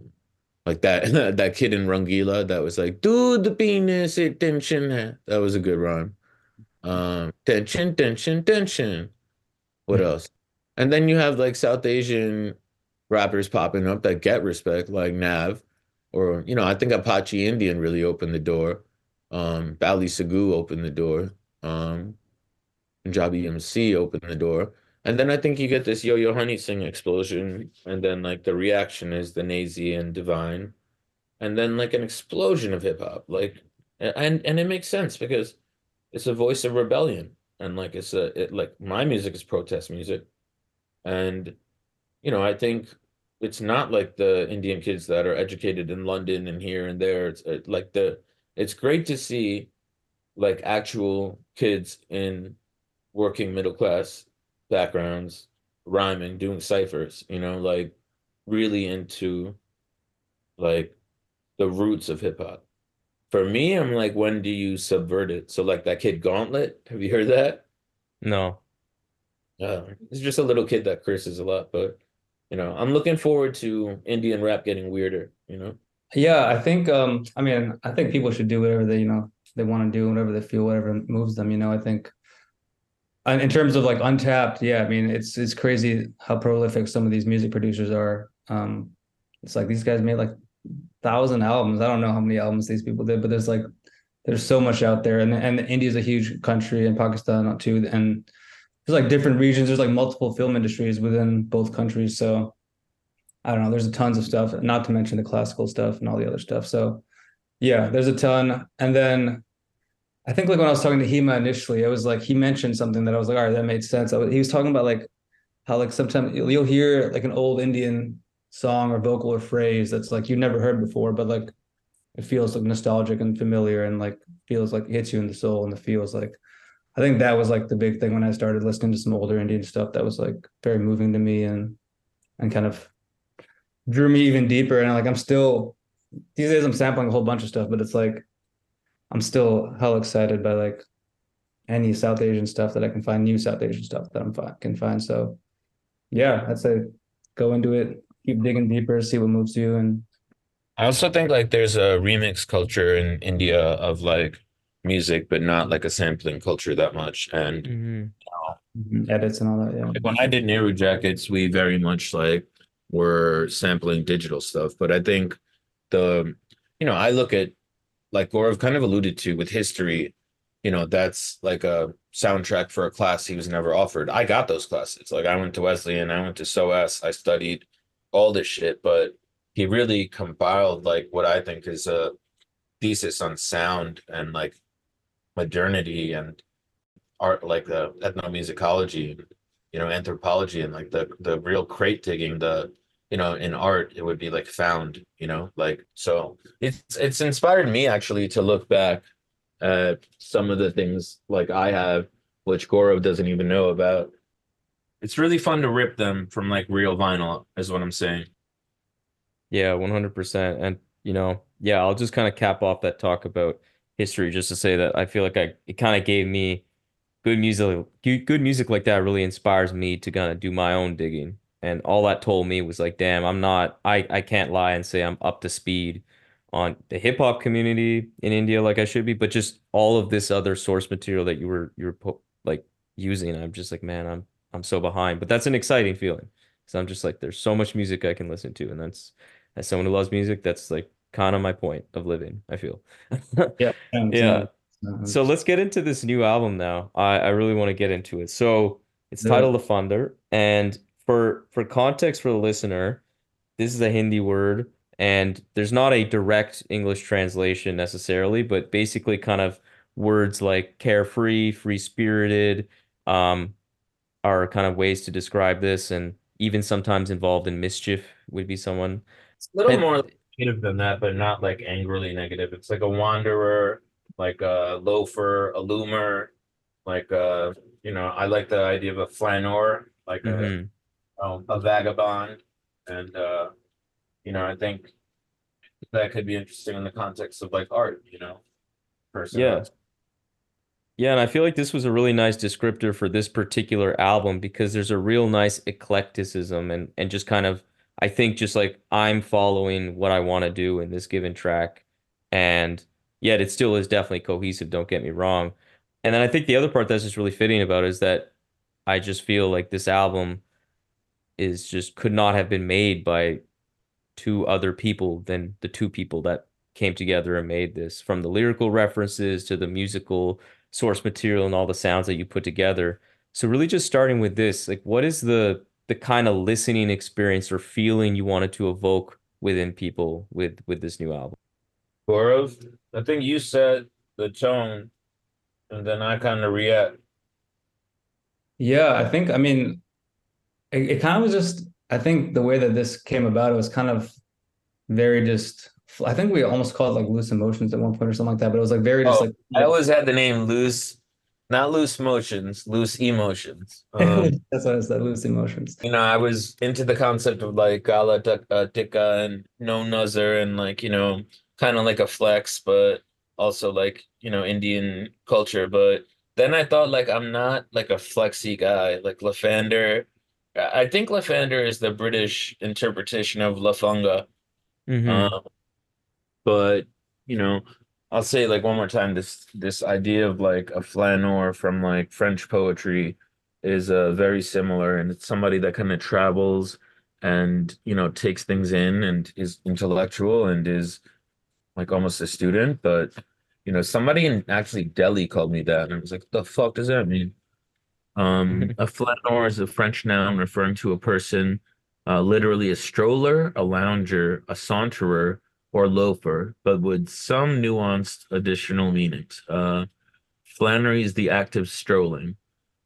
like that that kid in Rangeela that was like, dude, the penis, it tension. That was a good rhyme. Um, tension, tension, tension. What else? And then you have like South Asian rappers popping up that get respect, like Nav, or you know, I think Apache Indian really opened the door. Um, Bally Sagoo opened the door. Um, Punjabi MC opened the door. And then I think you get this Yo Yo Honey Singh explosion, and then like the reaction is the Naezy and Divine, and then like an explosion of hip hop. Like and and it makes sense because it's a voice of rebellion. And like it's a it like my music is protest music. And you know, I think it's not like the Indian kids that are educated in London and here and there. It's like the it's great to see like actual kids in working middle class backgrounds rhyming, doing ciphers, you know, like really into like the roots of hip hop. For me, I'm like, when do you subvert it? So like that kid Gauntlet, have you heard that? No. Uh, he's just a little kid that curses a lot, but you know, I'm looking forward to Indian rap getting weirder, you know? Yeah, I think um I mean I think people should do whatever they, you know, they want to do, whatever they feel, whatever moves them, you know. I think and in terms of like Untapped, yeah, I mean it's it's crazy how prolific some of these music producers are. Um it's like these guys made like thousand albums. I don't know how many albums these people did, but there's like there's so much out there. And and India's a huge country and Pakistan too. And there's like different regions, there's like multiple film industries within both countries. So I don't know, there's tons of stuff, not to mention the classical stuff and all the other stuff. So yeah, there's a ton. And then I think like when I was talking to Hema initially, it was like he mentioned something that I was like, all right, that made sense. Was, he was talking about like how like sometimes you'll hear like an old Indian song or vocal or phrase that's like you never heard before, but like it feels like nostalgic and familiar and like feels like hits you in the soul and the feels like I think that was like the big thing when I started listening to some older Indian stuff that was like very moving to me and and kind of drew me even deeper. And like I'm still these days I'm sampling a whole bunch of stuff, but it's like I'm still hell excited by like any South Asian stuff that I can find, new South Asian stuff that I'm can find. So yeah, I'd say go into it, keep digging deeper, see what moves you. And I also think like there's a remix culture in India of like music, but not like a sampling culture that much. And Mm-hmm. edits and all that. Yeah. like when I did Nehru Jackets, we very much like were sampling digital stuff. But I think the, you know, I look at like Gaurav kind of alluded to with history, you know, that's like a soundtrack for a class he was never offered. I got those classes. Like I went to Wesleyan, I went to SOAS, I studied all this shit, but he really compiled like what I think is a thesis on sound and like modernity and art, like the ethnomusicology, you know, anthropology and like the the real crate digging, the you know, in art, it would be like found, you know, like so it's it's inspired me actually to look back at some of the things like I have, which Gaurav doesn't even know about. It's really fun to rip them from like real vinyl, is what I'm saying. Yeah, 100%. And, you know, yeah, I'll just kind of cap off that talk about history just to say that I feel like I it kind of gave me good music good good music like that really inspires me to kind of do my own digging. And all that told me was like, damn, I'm not I I can't lie and say I'm up to speed on the hip hop community in India like I should be, but just all of this other source material that you were you were like using, I'm just like, man, I'm I'm so behind. But that's an exciting feeling. because I'm just like, there's so much music I can listen to, and that's as someone who loves music, that's like kind of my point of living, I feel. Yeah. Yeah. So let's get into this new album now. I, I really want to get into it. So it's Yeah. titled Lafandar, and for for context for the listener, this is a Hindi word, and there's not a direct English translation necessarily, but basically kind of words like carefree, free-spirited, um, are kind of ways to describe this, and even sometimes involved in mischief would be someone. It's a little And- more negative than that, but not like angrily negative. It's like a wanderer, like a loafer, a loomer, like uh, you know, I like the idea of a flaneur, like a A vagabond, and uh, you know, I think that could be interesting in the context of like art, you know, person. Yeah. Yeah, and I feel like this was a really nice descriptor for this particular album because there's a real nice eclecticism and and just kind of I think just like I'm following what I want to do in this given track and yet it still is definitely cohesive, don't get me wrong. And then I think the other part that's just really fitting about is that I just feel like this album is just could not have been made by two other people than the two people that came together and made this from the lyrical references to the musical source material and all the sounds that you put together. So really just starting with this, like what is the the kind of listening experience or feeling you wanted to evoke within people with with this new album? Gaurav, I think you set the tone, and then I kind of react. Yeah, I think, I mean, it, it kind of was just, I think the way that this came about, it was kind of very just, I think we almost called it like loose emotions at one point or something like that, but it was like very just Oh, like, I always had the name loose, not loose motions, loose emotions. Um, that's what I said, loose emotions. you know, I was into the concept of like Gala uh, Tikka and No Nuzzer and like, you know, kind of like a flex, but also like, you know, Indian culture. But then I thought like I'm not like a flexy guy. Like Lafandar, I think Lafandar is the British interpretation of Lafanga. Mhm. Um, but you know, I'll say like one more time, this this idea of like a flaneur from like French poetry is uh very similar, and it's somebody that kind of travels and you know takes things in and is intellectual and is like almost a student, but you know, somebody in actually Delhi called me that, and I was like, the fuck does that mean?" Um, a flaneur is a French noun referring to a person, uh, literally a stroller, a lounger, a saunterer, or loafer, but with some nuanced additional meanings. Uh, Flânerie is the act of strolling,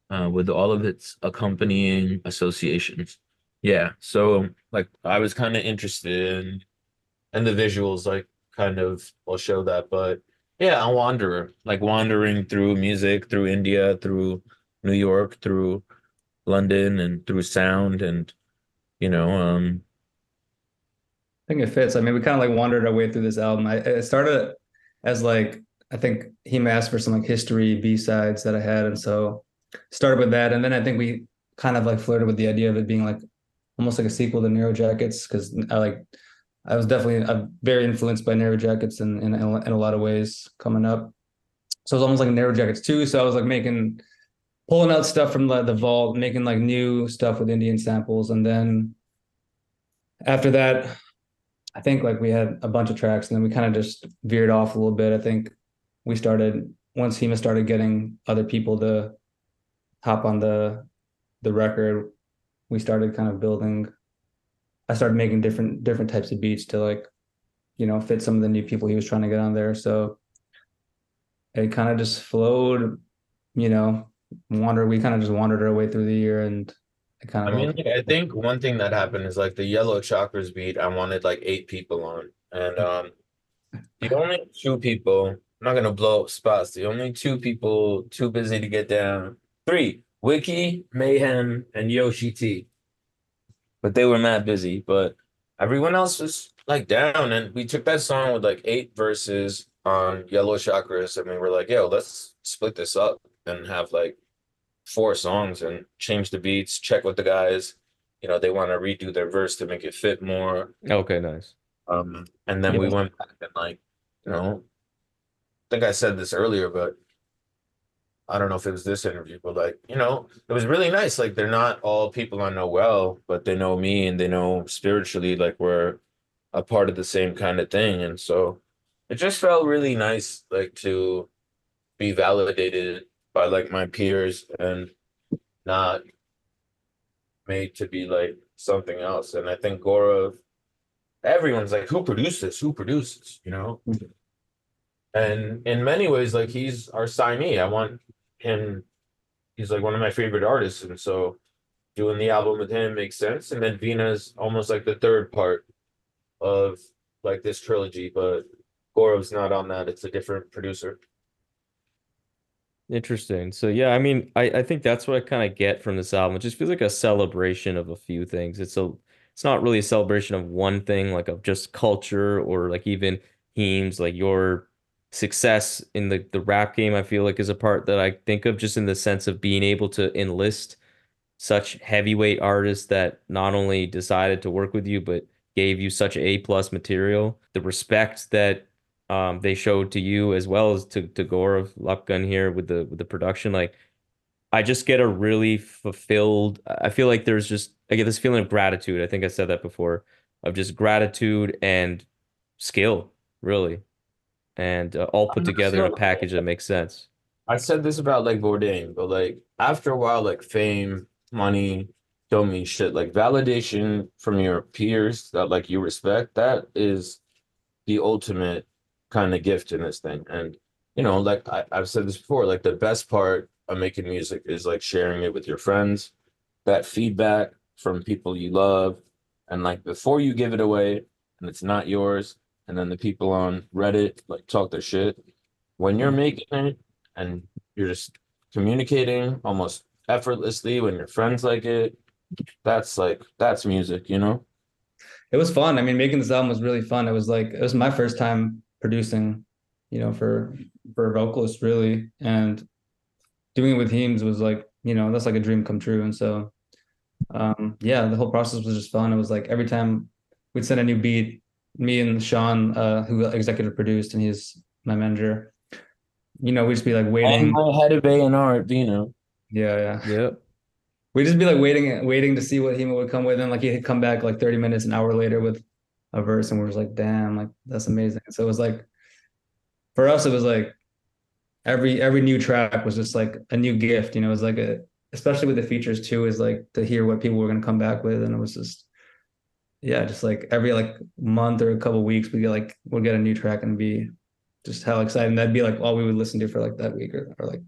uh, with all of its accompanying associations. Yeah, so like I was kind of interested in, and the visuals like kind of will show that, but yeah, a wanderer, like wandering through music, through India, through New York, through London, and through sound, and you know, um, I think it fits. I mean, we kind of like wandered our way through this album. I it started as like I think he asked for some like history B sides that I had, and so started with that, and then I think we kind of like flirted with the idea of it being like almost like a sequel to Nehru Jackets because I like I was definitely uh, very influenced by Nehru Jackets in, in in a lot of ways coming up. So it was almost like Nehru Jackets too. So I was like making pulling out stuff from the, the vault, making like new stuff with Indian samples, and then after that, I think like we had a bunch of tracks, and then we kind of just veered off a little bit. I think we started once Hema started getting other people to hop on the the record, we started kind of building. I started making different different types of beats to like, you know, fit some of the new people he was trying to get on there. So it kind of just flowed, you know, wander. We kind of just wandered our way through the year, and it kind of. I mean, like, I think one thing that happened is like the Yellow Chakras beat, I wanted like eight people on. And um the only two people, I'm not gonna blow up spots, the only two people too busy to get down. Three, Wiki, Mayhem, and Yoshi T. But they were mad busy, but everyone else was like down, and we took that song with like eight verses on Yellow Chakras, and we were like, yo, let's split this up and have like four songs and change the beats, check with the guys. You know, they want to redo their verse to make it fit more. Okay, nice. Um, and then we went back and like, you know, I think I said this earlier, but I don't know if it was this interview, but like, you know, it was really nice. Like they're not all people I know well, but they know me and they know spiritually like we're a part of the same kind of thing. And so it just felt really nice like to be validated by like my peers and not made to be like something else. And I think Gaurav, everyone's like, who produced this? Who produced this? You know? And in many ways, like he's our signee. I want him, he's like one of my favorite artists. And so doing the album with him makes sense. And then Veena's almost like the third part of like this trilogy, but Gaurav's not on that. It's a different producer. Interesting. So yeah, I mean, I, I think that's what I kind of get from this album. It just feels like a celebration of a few things. It's a it's not really a celebration of one thing, like of just culture or like even themes, like your success in the, the rap game, I feel like is a part that I think of just in the sense of being able to enlist such heavyweight artists that not only decided to work with you, but gave you such A plus material. The respect that um, they showed to you as well as to to Gaurav Lapgan here with the with the production. Like, I just get a really fulfilled. I feel like there's just I get this feeling of gratitude. I think I said that before, of just gratitude and skill, really, and uh, all put together in a package that makes sense. I said this about like Bourdain, but like after a while, like fame, money don't mean shit. Like validation from your peers that like you respect, that is the ultimate kind of gift in this thing. And you know, like I, I've said this before, like the best part of making music is like sharing it with your friends, that feedback from people you love, and like before you give it away and it's not yours, and then the people on Reddit like talk their shit. When you're mm-hmm. making it and you're just communicating almost effortlessly when your friends like it, that's like that's music, you know? It was fun. I mean, making this album was really fun. It was like it was my first time producing, you know, for for a vocalist really, and doing it with Heems was like, you know, that's like a dream come true. And so, um, yeah, the whole process was just fun. It was like every time we'd send a new beat, me and Sean, uh, who executive produced, and he's my manager, you know, we'd just be like And waiting. my head of A&R, you know. Yeah, yeah. Yep. We'd just be like waiting, waiting to see what Hema would come with, and like he'd come back like 30 minutes, an hour later with a verse, and we're just like, damn, like that's amazing. So it was like for us, it was like every every new track was just like a new gift, you know, it was like a especially with the features too, is like to hear what people were gonna come back with, and it was just yeah, just like every like month or a couple weeks, we get like we'll get a new track and be just how exciting that'd be like all we would listen to for like that week or, or like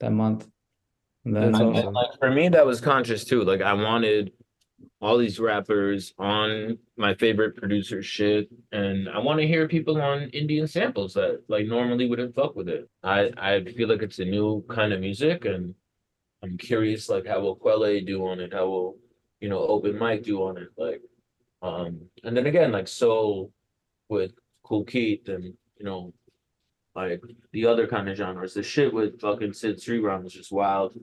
that month. And That's And awesome. like for me, that was conscious too. Like I wanted all these rappers on my favorite producer shit, and I want to hear people on Indian samples that like normally wouldn't fuck with it. I I feel like it's a new kind of music, and I'm curious like how will Quelle do on it? How will you know Open Mike do on it? Like, um, and then again like Soul with Kool Keith, and you know like the other kind of genres. The shit with fucking Sid Sriram is just wild.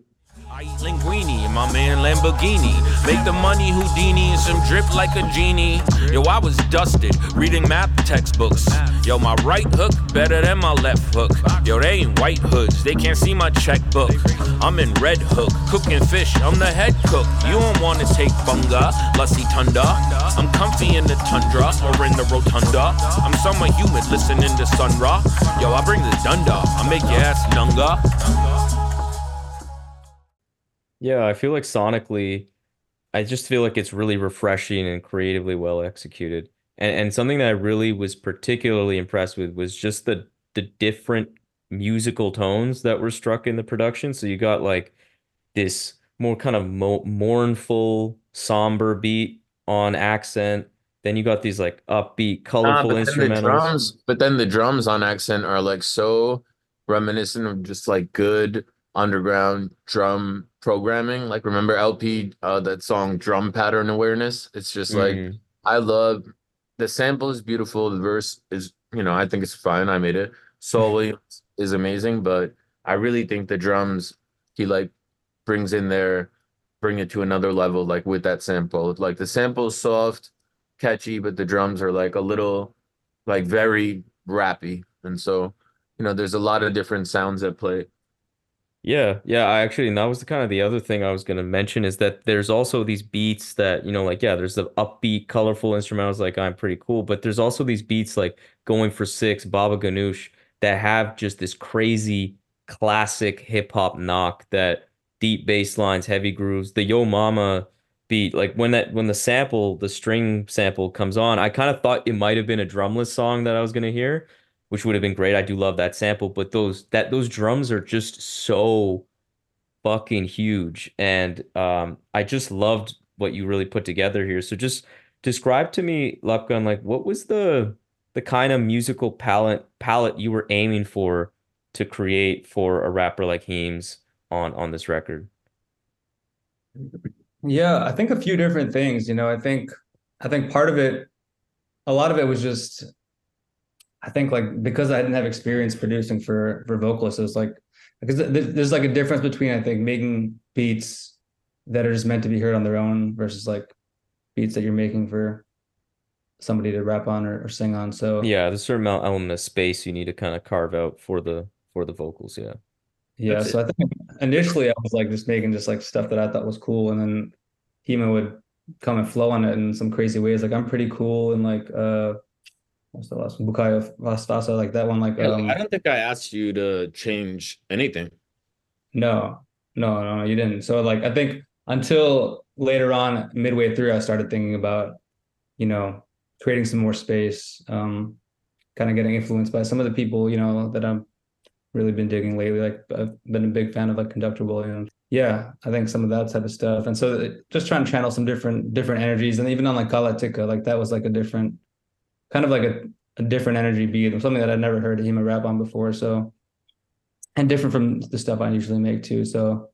I eat linguine in my man Lamborghini. Make the money Houdini and some drip like a genie. Yo, I was dusted reading math textbooks. Yo, my right hook better than my left hook. Yo, they ain't white hoods, they can't see my checkbook. I'm in red hook, cooking fish, I'm the head cook. You don't wanna take bunga, lusty tunda. I'm comfy in the tundra or in the rotunda. I'm summer humid, listening to Sun Ra. Yo, I bring the dunda, I make your ass nunga. Yeah, I feel like sonically, I just feel like it's really refreshing and creatively well executed. And and something that I really was particularly impressed with was just the the different musical tones that were struck in the production. So you got like this more kind of mo mournful, somber beat on accent. Then you got these like upbeat, colorful but then the instrumentals. drums, but then the drums on Accent are like so reminiscent of just like good underground drum programming. Like remember LP, uh, that song Drum Pattern Awareness? It's just like Mhm. I love the sample is beautiful. The verse is, you know, I think it's fine. I made it. Williams is amazing, but I really think the drums he like brings in there, bring it to another level, like with that sample. Like the sample is soft, catchy, but the drums are like a little like very rappy. And so, you know, there's a lot of different sounds at play. Yeah, yeah, I actually, and that was the kind of the other thing I was gonna mention is that there's also these beats that, you know, like yeah, there's the upbeat, colorful instrumentals like I'm pretty cool, but there's also these beats like Going for Six, Baba Ganoush that have just this crazy classic hip hop knock that deep bass lines, heavy grooves, the Yo Mama beat, like when that when the sample, the string sample comes on, I kind of thought it might have been a drumless song that I was gonna hear which would have been great. I do love that sample, but those that those drums are just so fucking huge, and um, I just loved what you really put together here. So just describe to me, Lapgan, like what was the the kind of musical palette palette you were aiming for to create for a rapper like Heems on on this record? Yeah, I think a few different things, you know, I think I think part of it, a lot of it was just I think like because I didn't have experience producing for for vocalists, it was like because there's, there's like a difference between I think making beats that are just meant to be heard on their own versus like beats that you're making for somebody to rap on or, or sing on. So Yeah, there's a certain amount element of space you need to kind of carve out for the for the vocals. Yeah. Yeah, That's so I think initially I was like just making just like stuff that I thought was cool, and then Hema would come and flow on it in some crazy ways. Like I'm pretty cool and like uh what's the last one? Bukayo Vastasa, like that one, like Yeah, um I don't think I asked you to change anything. No, no, no, you didn't. So like I think until later on, midway through, I started thinking about, you know, creating some more space, um, kind of getting influenced by some of the people, you know, that I've really been digging lately. Like I've been a big fan of like Conductor Williams. Yeah, I think some of that type of stuff. And so just trying to channel some different different energies. And even on like Kalatika, like that was like a different kind of like a, a different energy beat, something that I'd never heard him rap on before. So and different from the stuff I usually make too. So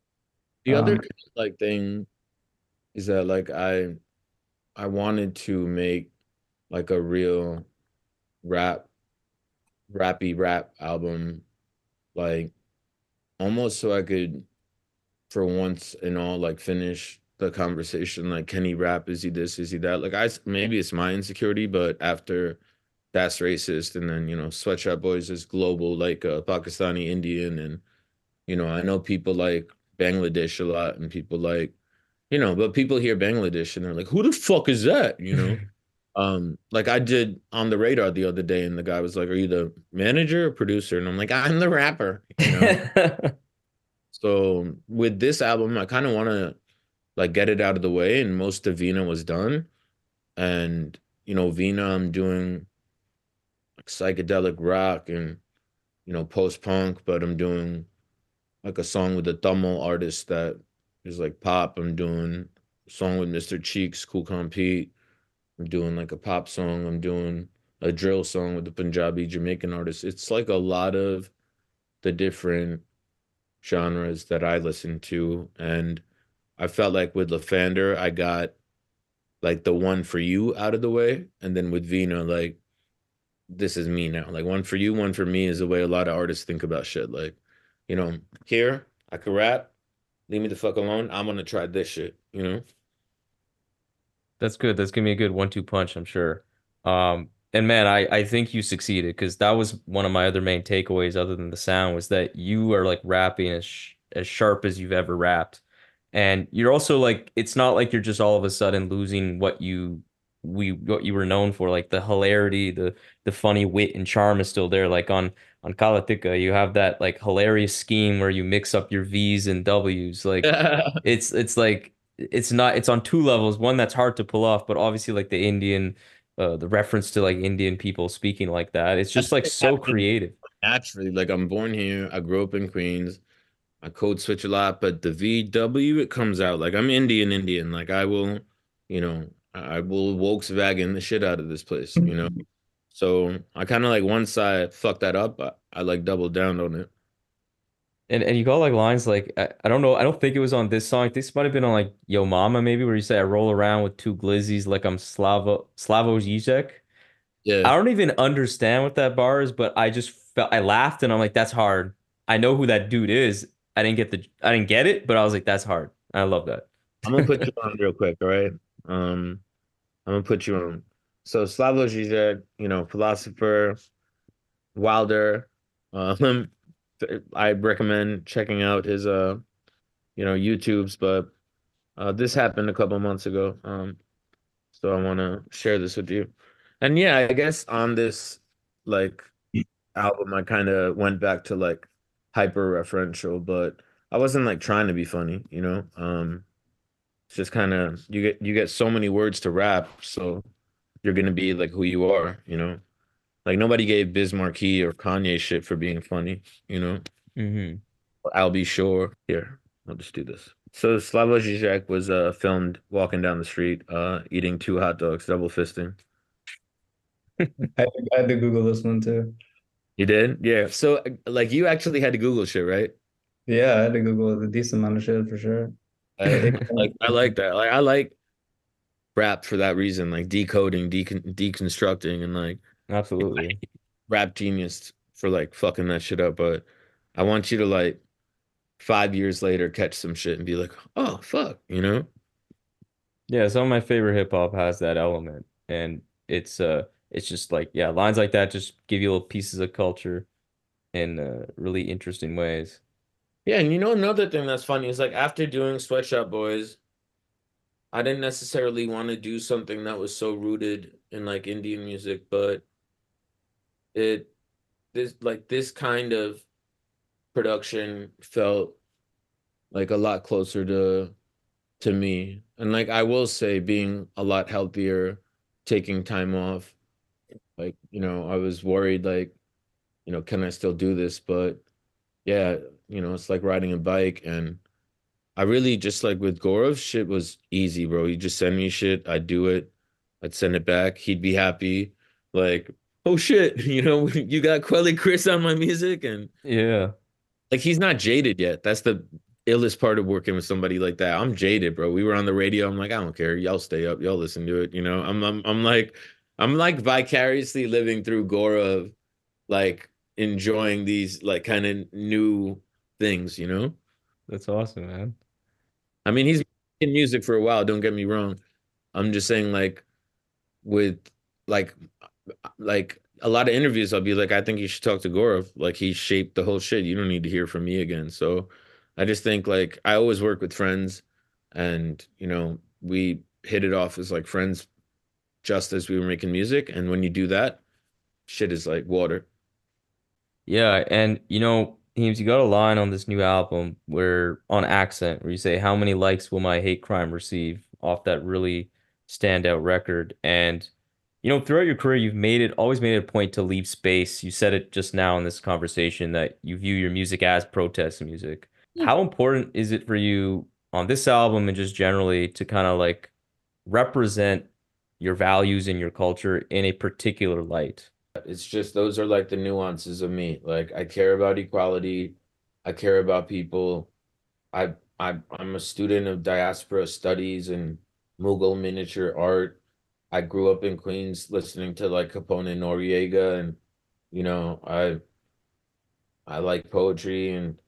The other Um, of, like thing is that like I I wanted to make like a real rap rappy rap album like almost so I could for once and all like finish the conversation like can he rap? Is he this? Is he that? Like i maybe it's my insecurity but after Das Racist and then you know Swet Shop Boys is global like uh, Pakistani Indian and you know I know people like Bangladesh a lot and people like you know but people hear Bangladesh and they're like who the fuck is that? You know? Um like I did on the radar the other day and the guy was like are you the manager or producer? And I'm like I'm the rapper you know? So with this album, I kind of want to like get it out of the way, and most of Veena was done. And you know, Veena, I'm doing like psychedelic rock and you know post punk, but I'm doing like a song with a Tamil artist that is like pop. I'm doing a song with Mr. Cheeks, Cool Compete. I'm doing like a pop song. I'm doing a drill song with the Punjabi Jamaican artist. It's like a lot of the different genres that I listen to. And I felt like with Lafandar, I got like the one for you out of the way. And then with Veena, like, this is me now. Like, one for you, one for me is the way a lot of artists think about shit. Like, you know, here, I could rap, leave me the fuck alone. I'm gonna try this shit, you know? That's good. That's gonna be a good one-two punch, I'm sure. Um, and man, I I think you succeeded because that was one of my other main takeaways, other than the sound, was that you are like rapping as sh as sharp as you've ever rapped, and you're also like it's not like you're just all of a sudden losing what you we what you were known for, like the hilarity, the the funny wit and charm is still there. Like on on Kalatika, you have that like hilarious scheme where you mix up your V's and W's, like it's it's like it's not it's on two levels one that's hard to pull off but obviously like the indian uh the reference to like indian people speaking like that it's just like so creative Naturally, like I'm born here, I grew up in Queens. I code switch a lot, but the VW it comes out like I'm Indian Indian. Like I will, you know, I will Volkswagen the shit out of this place, you know. So I kind of like once I fucked that up, I, I like doubled down on it. and and you got like lines like I, I don't know I don't think it was on this song this might have been on like Yo Mama maybe where you say I roll around with two glizzies like I'm Slavo Slavo Zizek Yeah. I don't even understand what that bar is but I just felt I laughed and I'm like that's hard I know who that dude is I didn't get the I didn't get it but I was like that's hard I love that I'm gonna put you on real quick, all right? Um, I'm gonna put you on. So Slavoj Žižek, you know, philosopher, Wilder. Um, I recommend checking out his uh, you know, YouTube's. But uh, this happened a couple months ago. Um, so I want to share this with you. And yeah, I guess on this like album, I kind of went back to like hyper referential, but I wasn't like trying to be funny, you know. Um, it's just kind of you get you get so many words to rap, so you're gonna be like who you are, you know. Like nobody gave Biz Markie or Kanye shit for being funny, you know. hmm I'll be sure. Here, I'll just do this. So Slavoj Žižek was uh filmed walking down the street, uh eating two hot dogs, double fisting. I, I had to Google this one too. You did? Yeah. So like you actually had to Google shit, right? Yeah, I had to Google a decent amount of shit for sure. I, like I like that. Like I like rap for that reason, like decoding, decon deconstructing, and like absolutely rap genius for like fucking that shit up. But I want you to like five years later catch some shit and be like, oh fuck, you know? Yeah, some of my favorite hip hop has that element, and it's uh, it's just like yeah, lines like that just give you little pieces of culture in uh, really interesting ways. Yeah, and you know another thing that's funny is like after doing Swet Shop Boys, I didn't necessarily want to do something that was so rooted in like Indian music, but it this like this kind of production felt like a lot closer to to me. And like I will say being a lot healthier, taking time off. Like, you know, I was worried like, you know, can I still do this? But yeah, you know, it's like riding a bike and I really just like with Gaurav shit was easy, bro. He just send me shit, I'd do it, I'd send it back, he'd be happy. Like, oh shit, you know, you got Quelle Chris on my music and Yeah. like he's not jaded yet. That's the illest part of working with somebody like that. I'm jaded, bro. We were on the radio. I'm like, I don't care. Y'all stay up. Y'all listen to it. You know, I'm I'm I'm like I'm like vicariously living through Gaurav, like enjoying these like kind of new things, you know? That's awesome, man. I mean, he's in music for a while, don't get me wrong. I'm just saying like with like like a lot of interviews, I'll be like, I think you should talk to Gaurav. Like he shaped the whole shit. You don't need to hear from me again. So I just think like I always work with friends and you know, we hit it off as like friends just as we were making music. And when you do that, shit is like water. Yeah, and you know, Heems, you got a line on this new album where on Accent where you say, How many likes will my hate crime receive off that really standout record? And you know, throughout your career, you've made it always made it a point to leave space. You said it just now in this conversation that you view your music as protest music. How important is it for you on this album and just generally to kind of like represent your values and your culture in a particular light? It's just those are like the nuances of me. Like I care about equality. I care about people. I I I'm a student of diaspora studies and Mughal miniature art. I grew up in Queens listening to like Capone and Noreaga and you know, I I like poetry and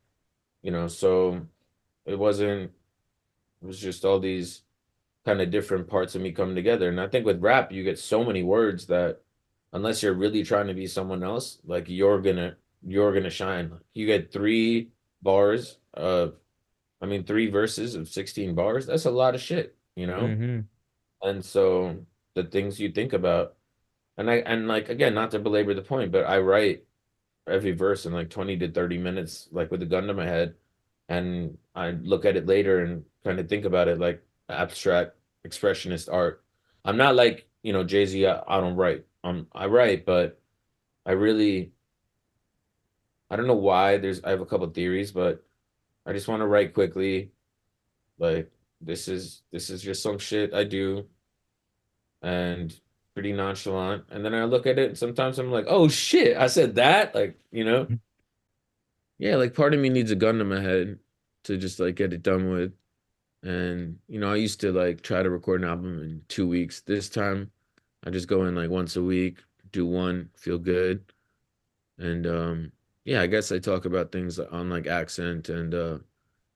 you know, so it wasn't it was just all these kind of different parts of me coming together. And I think with rap you get so many words that unless you're really trying to be someone else, like you're gonna you're gonna shine. You get three bars of I mean three verses of 16 bars. That's a lot of shit, you know? Mm-hmm. And so the things you think about and I and like again, not to belabor the point, but I write every verse in like 20 to 30 minutes, like with a gun to my head, and I look at it later and kind of think about it like abstract expressionist art. I'm not like, you know, Jay-Z, I, I don't write. Um, I write, but I really I don't know why. There's I have a couple theories, but I just want to write quickly. Like this is this is just some shit I do and pretty nonchalant. And then I look at it and sometimes I'm like, oh shit, I said that. Like, you know? Yeah, like part of me needs a gun to my head to just like get it done with. And you know, I used to like try to record an album in two weeks. This time I just go in like once a week, do one, feel good. And um yeah, I guess I talk about things on like accent and uh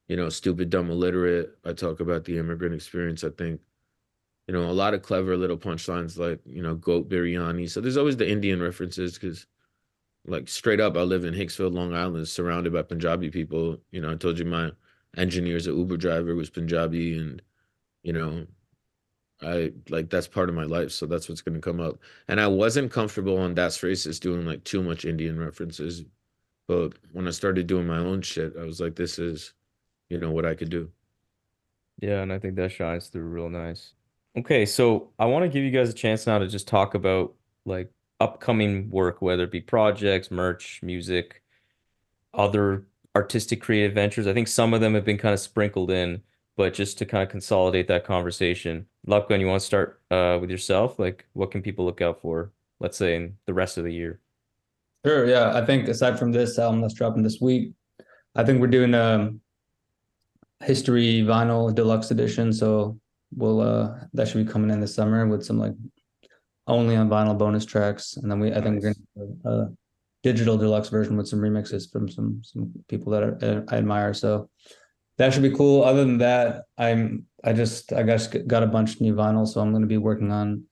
you know, stupid, dumb, illiterate. I talk about the immigrant experience. I think, you know, a lot of clever little punchlines like, you know, goat biryani. So there's always the Indian references because like straight up, I live in Hicksville, Long Island, surrounded by Punjabi people. You know, I told you my engineer's a Uber driver was Punjabi and, you know, I like that's part of my life, so that's what's gonna come up. And I wasn't comfortable on Das Racist doing like too much Indian references, but when I started doing my own shit, I was like, this is, you know, what I could do. Yeah, and I think that shines through real nice. Okay, so I want to give you guys a chance now to just talk about like upcoming work, whether it be projects, merch, music, other artistic creative ventures. I think some of them have been kind of sprinkled in, but just to kind of consolidate that conversation. Lapgan, you want to start uh, with yourself? Like, what can people look out for, let's say, in the rest of the year? Sure, yeah. I think aside from this album that's dropping this week, I think we're doing a history vinyl deluxe edition. So we'll uh that should be coming in this summer with some like only on vinyl bonus tracks. And then we I think we're gonna do a digital deluxe version with some remixes from some some people that are, I admire. So that should be cool. Other than that, I'm I just I guess got a bunch of new vinyl, so I'm gonna be working on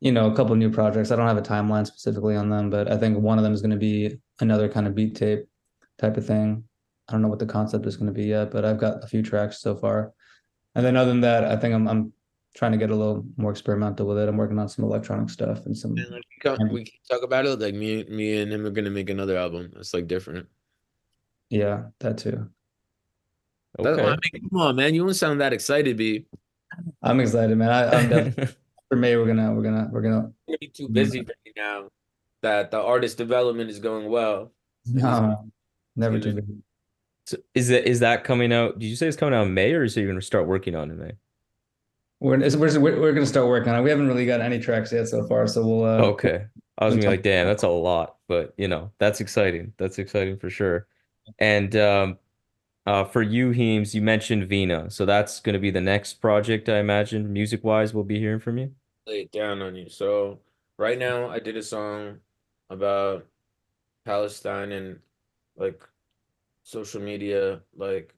you know, a couple new projects. I don't have a timeline specifically on them, but I think one of them is going to be another kind of beat tape type of thing. I don't know what the concept is going to be yet, but I've got a few tracks so far. And then other than that, I think I'm I'm trying to get a little more experimental with it. I'm working on some electronic stuff and some And like we can, we can talk about it. Like me, me and him are gonna make another album. It's like different. yeah, that too. That's, I mean, come on, man. You don't sound that excited, B. I'm excited, man. I, I'm definitely for me, We're gonna we're gonna we're gonna. gonna be too busy for me now that the artist development is going well. No, never too big. So is that is that coming out? Did you say it's coming out in May, or is it you're gonna start working on it in May? We're, we're we're we're gonna start working on it. We haven't really got any tracks yet so far, so we'll. Uh, Okay. I was gonna be like, damn, that's a lot, but you know, that's exciting. That's exciting for sure. And um, uh, for you, Heems, you mentioned Veena, so that's gonna be the next project, I imagine, music wise, we'll be hearing from you. lay it down on you. So right now I did a song about Palestine and like social media, like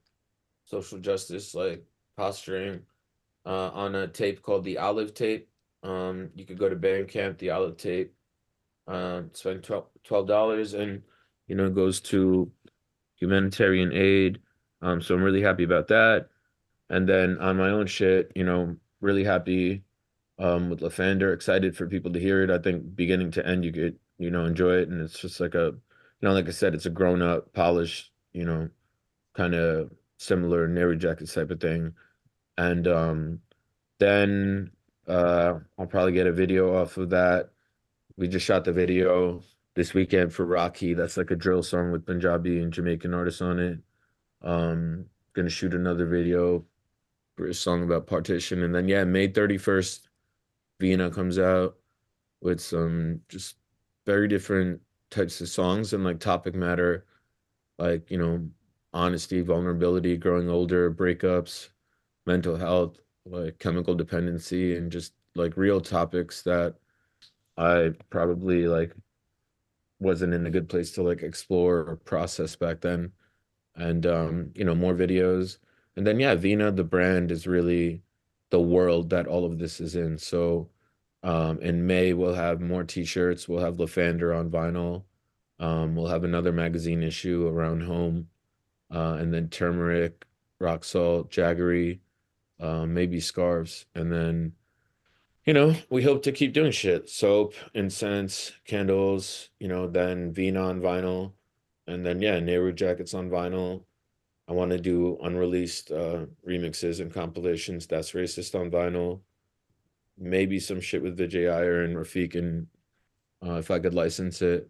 social justice, like posturing uh on a tape called the Olive Tape. Um you could go to Bandcamp, the Olive Tape, uh spend twelve dollars and you know it goes to humanitarian aid. Um so I'm really happy about that. And then on my own shit, you know, really happy um with Lafandar, excited for people to hear it. I think beginning to end you could, you know, enjoy it. And it's just like a, you know, like I said, it's a grown up, polished, you know, kind of similar Nehru Jackets type of thing. And um then uh I'll probably get a video off of that. We just shot the video this weekend for Rocky. That's like a drill song with Punjabi and Jamaican artists on it. Um gonna shoot another video for a song about partition. And then yeah, May 31st, Veena comes out with some just very different types of songs and like topic matter, like, you know, honesty, vulnerability, growing older, breakups, mental health, like chemical dependency, and just like real topics that I probably like wasn't in a good place to like explore or process back then. And um, you know, more videos. And then yeah, Veena, the brand is really the world that all of this is in. So um, in May, we'll have more t-shirts. We'll have Lafandar on vinyl. Um, we'll have another magazine issue around home. Uh, and then turmeric, rock salt, jaggery, um, maybe scarves. And then, you know, we hope to keep doing shit. Soap, incense, candles, you know, then Veena on vinyl. And then, yeah, Nehru jackets on vinyl. I want to do unreleased uh, remixes and compilations. Das Racist on vinyl. Maybe some shit with Vijay Iyer and Rafiq, and uh, if I could license it,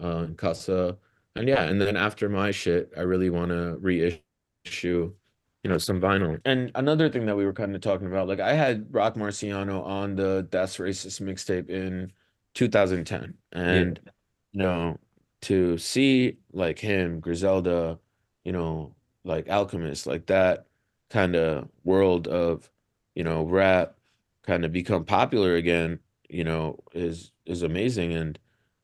uh, Casa. And yeah, and then after my shit, I really want to reissue, you know, some vinyl. And another thing that we were kind of talking about, like I had Rock Marciano on the Das Racist mixtape in 2010, and you know, to see like him, Griselda, you know, like Alchemist, like that kind of world of, you know, rap kind of become popular again, you know, is is amazing. And,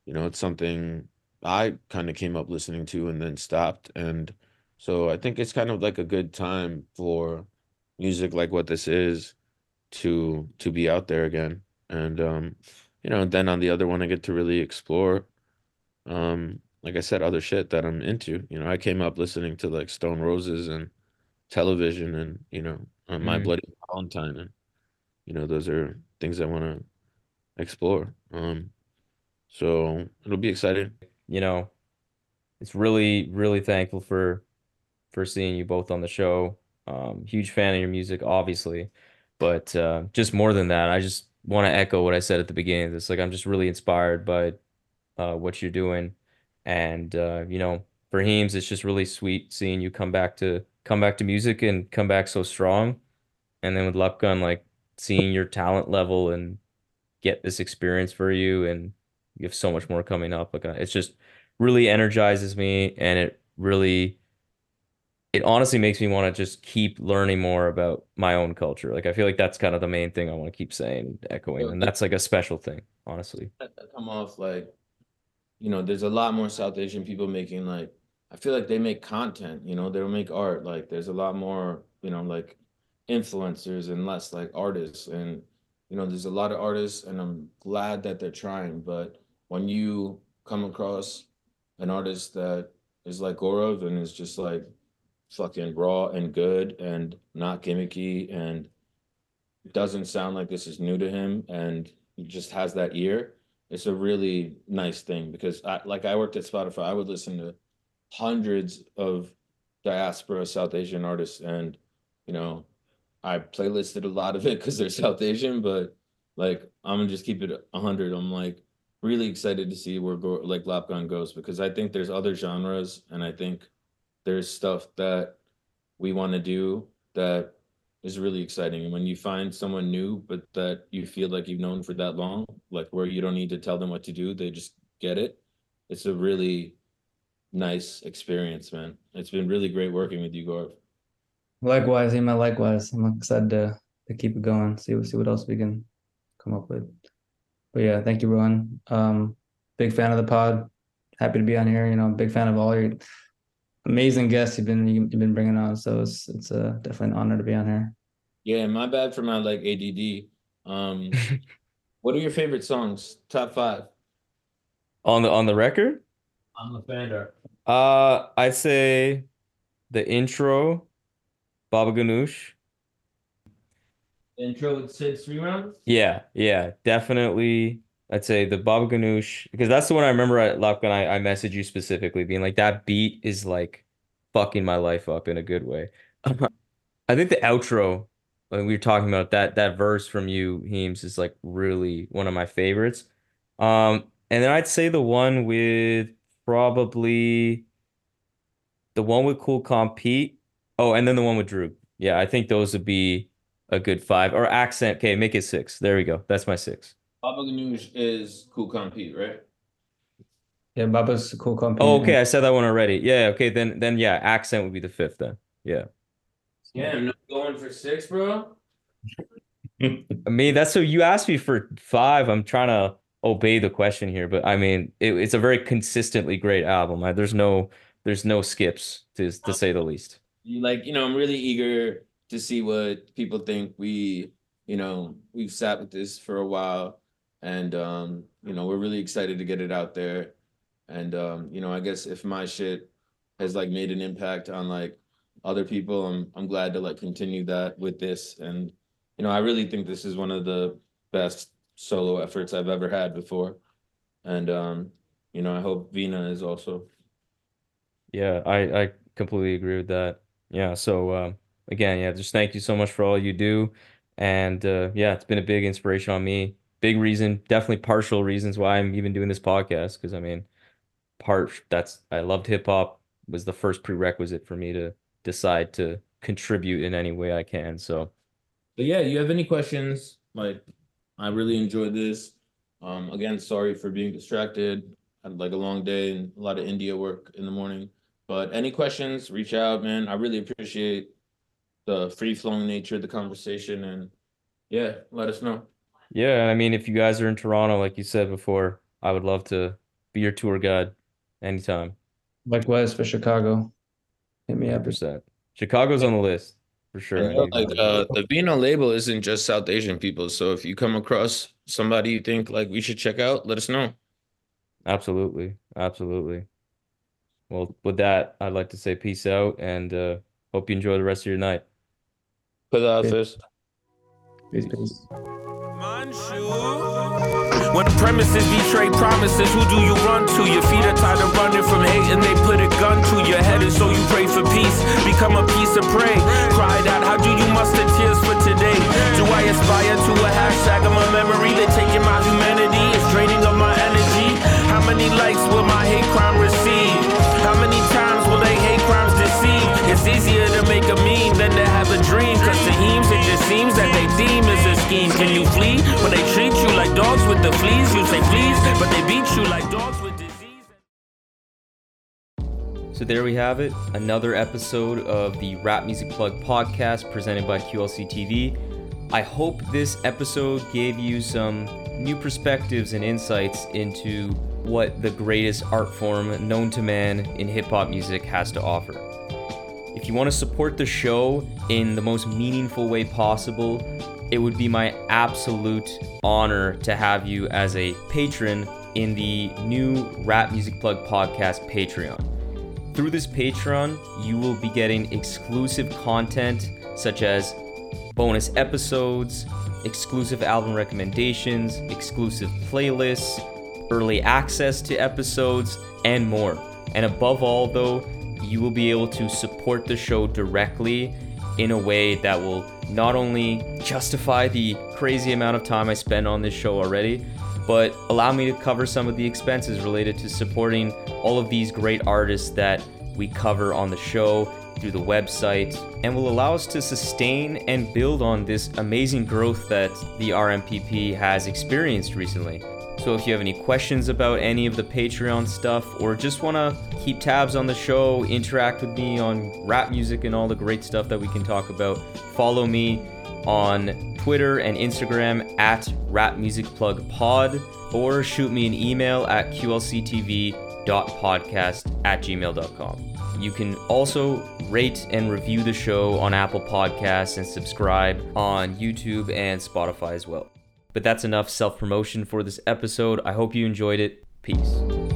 you know, it's something I kind of came up listening to and then stopped. And so I think it's kind of like a good time for music like what this is to to be out there again. And um, you know, then on the other one I get to really explore um, like I said, other shit that I'm into. You know, I came up listening to like Stone Roses and television and, you know, uh, My Mm. Bloody Valentine and, you know, those are things I want to explore. Um, so it'll be exciting. You know, it's really, really thankful for for seeing you both on the show. Um, huge fan of your music, obviously, but uh, just more than that, I just want to echo what I said at the beginning of this. Like, I'm just really inspired by uh, what you're doing, and uh, you know, for Heems, it's just really sweet seeing you come back to come back to music and come back so strong. And then with Lapgan, like seeing your talent level and get this experience for you, and you have so much more coming up. Like, uh, it's just really energizes me, and it really it honestly makes me want to just keep learning more about my own culture. Like I feel like that's kind of the main thing I want to keep saying, echoing, and that's like a special thing, honestly. that come off like, you know, there's a lot more South Asian people making like, I feel like they make content, you know, they'll make art. Like there's a lot more, you know, like influencers and less like artists. And, you know, there's a lot of artists and I'm glad that they're trying. But when you come across an artist that is like Gaurav and is just like fucking raw and good and not gimmicky and doesn't sound like this is new to him and he just has that ear it's a really nice thing because I like I worked at Spotify I would listen to hundreds of diaspora South Asian artists, and you know, I playlisted a lot of it because they're South Asian, but like I'm gonna just keep it hundred. I'm like really excited to see where go like Lapgan goes because I think there's other genres, and I think there's stuff that we want to do that is really exciting. And when you find someone new, but that you feel like you've known for that long, like where you don't need to tell them what to do, they just get it. It's a really nice experience, man. It's been really great working with you, Gaurav. Likewise, Ema, likewise. I'm excited to to keep it going, see see what else we can come up with. But yeah, thank you, Rowan. Um, big fan of the pod. Happy to be on here. You know, big fan of all your amazing guests you've been you've been bringing on. So it's it's uh, definitely an honor to be on here. Yeah, my bad for my like ADD. Um, what are your favorite songs? Top five. On the on the record, Lafandar. uh, I'd say the intro, Baba Ganoush. Intro with Sid three rounds. Yeah, yeah, definitely. I'd say the Baba Ganoush because that's the one I remember at Lapgan. I, I messaged you specifically, being like, that beat is like fucking my life up in a good way. I think the outro, when we were talking about that that verse from you, Heems, is like really one of my favorites. Um, and then I'd say the one with probably the one with Kool Keith. Oh, and then the one with Drew. Yeah, I think those would be a good five. Or accent. Okay, make it six. There we go. That's my six. Baba Ganoush is Kool Keith, right? Yeah, Baba's a cool company. Oh, okay. I said that one already. Yeah. Okay. Then, then yeah, accent would be the fifth. Then, yeah. Yeah, I'm not going for six, bro. I mean, that's so you asked me for five. I'm trying to obey the question here, but I mean, it, it's a very consistently great album. I, there's no, there's no skips to to say the least. You like, you know, I'm really eager to see what people think. We, you know, we've sat with this for a while, and um, you know, we're really excited to get it out there. And um, you know, I guess if my shit has like made an impact on like other people, I'm I'm glad to like continue that with this. And you know, I really think this is one of the best solo efforts I've ever had before. And um, you know, I hope Veena is also. Yeah, I I completely agree with that. Yeah. So um, again, yeah, just thank you so much for all you do, and uh, yeah, it's been a big inspiration on me. Big reason, definitely partial reasons why I'm even doing this podcast. Because I mean, part that's I loved hip hop was the first prerequisite for me to decide to contribute in any way I can. So But yeah, you have any questions? Like, I really enjoyed this. Um, again, sorry for being distracted. I Had like a long day and a lot of India work in the morning. But any questions, reach out, man. I really appreciate the free flowing nature of the conversation and yeah, let us know. Yeah, I mean, if you guys are in Toronto, like you said before, I would love to be your tour guide anytime. Likewise for Chicago. Hit me up. 100%. Chicago's on the list for sure. And, uh, like uh the Veena label isn't just South Asian people. So if you come across somebody you think like we should check out, let us know. Absolutely. Absolutely. Well, with that, I'd like to say peace out and uh, hope you enjoy the rest of your night. Put the office. Peace, peace. When premises betray promises, who do you run to? Your feet are tired of running from hate and they put a gun to your head and so you pray for peace. Become a piece of prey. Cried out, how do you muster tears for today? Do I aspire to a hashtag of my memory? They're taking my humanity, it's draining of my energy. You like dogs with disease. So there we have it, another episode of the Rap Music Plug podcast presented by QLC TV. I hope this episode gave you some new perspectives and insights into what the greatest art form known to man in hip hop music has to offer. If you want to support the show in the most meaningful way possible, it would be my absolute honor to have you as a patron in the new Rap Music Plug podcast Patreon. Through this Patreon, you will be getting exclusive content such as bonus episodes, exclusive album recommendations, exclusive playlists, early access to episodes, and more. And above all, though, you will be able to support the show directly in a way that will not only justify the crazy amount of time I spend on this show already, but allow me to cover some of the expenses related to supporting all of these great artists that we cover on the show through the website and will allow us to sustain and build on this amazing growth that the RMPP has experienced recently. So if you have any questions about any of the Patreon stuff or just want to keep tabs on the show, interact with me on rap music and all the great stuff that we can talk about, follow me on Twitter and Instagram at rapmusicplugpod or shoot me an email at qlctv.podcast at gmail.com. You can also rate and review the show on Apple Podcasts and subscribe on YouTube and Spotify as well. But that's enough self promotion for this episode. I hope you enjoyed it. Peace.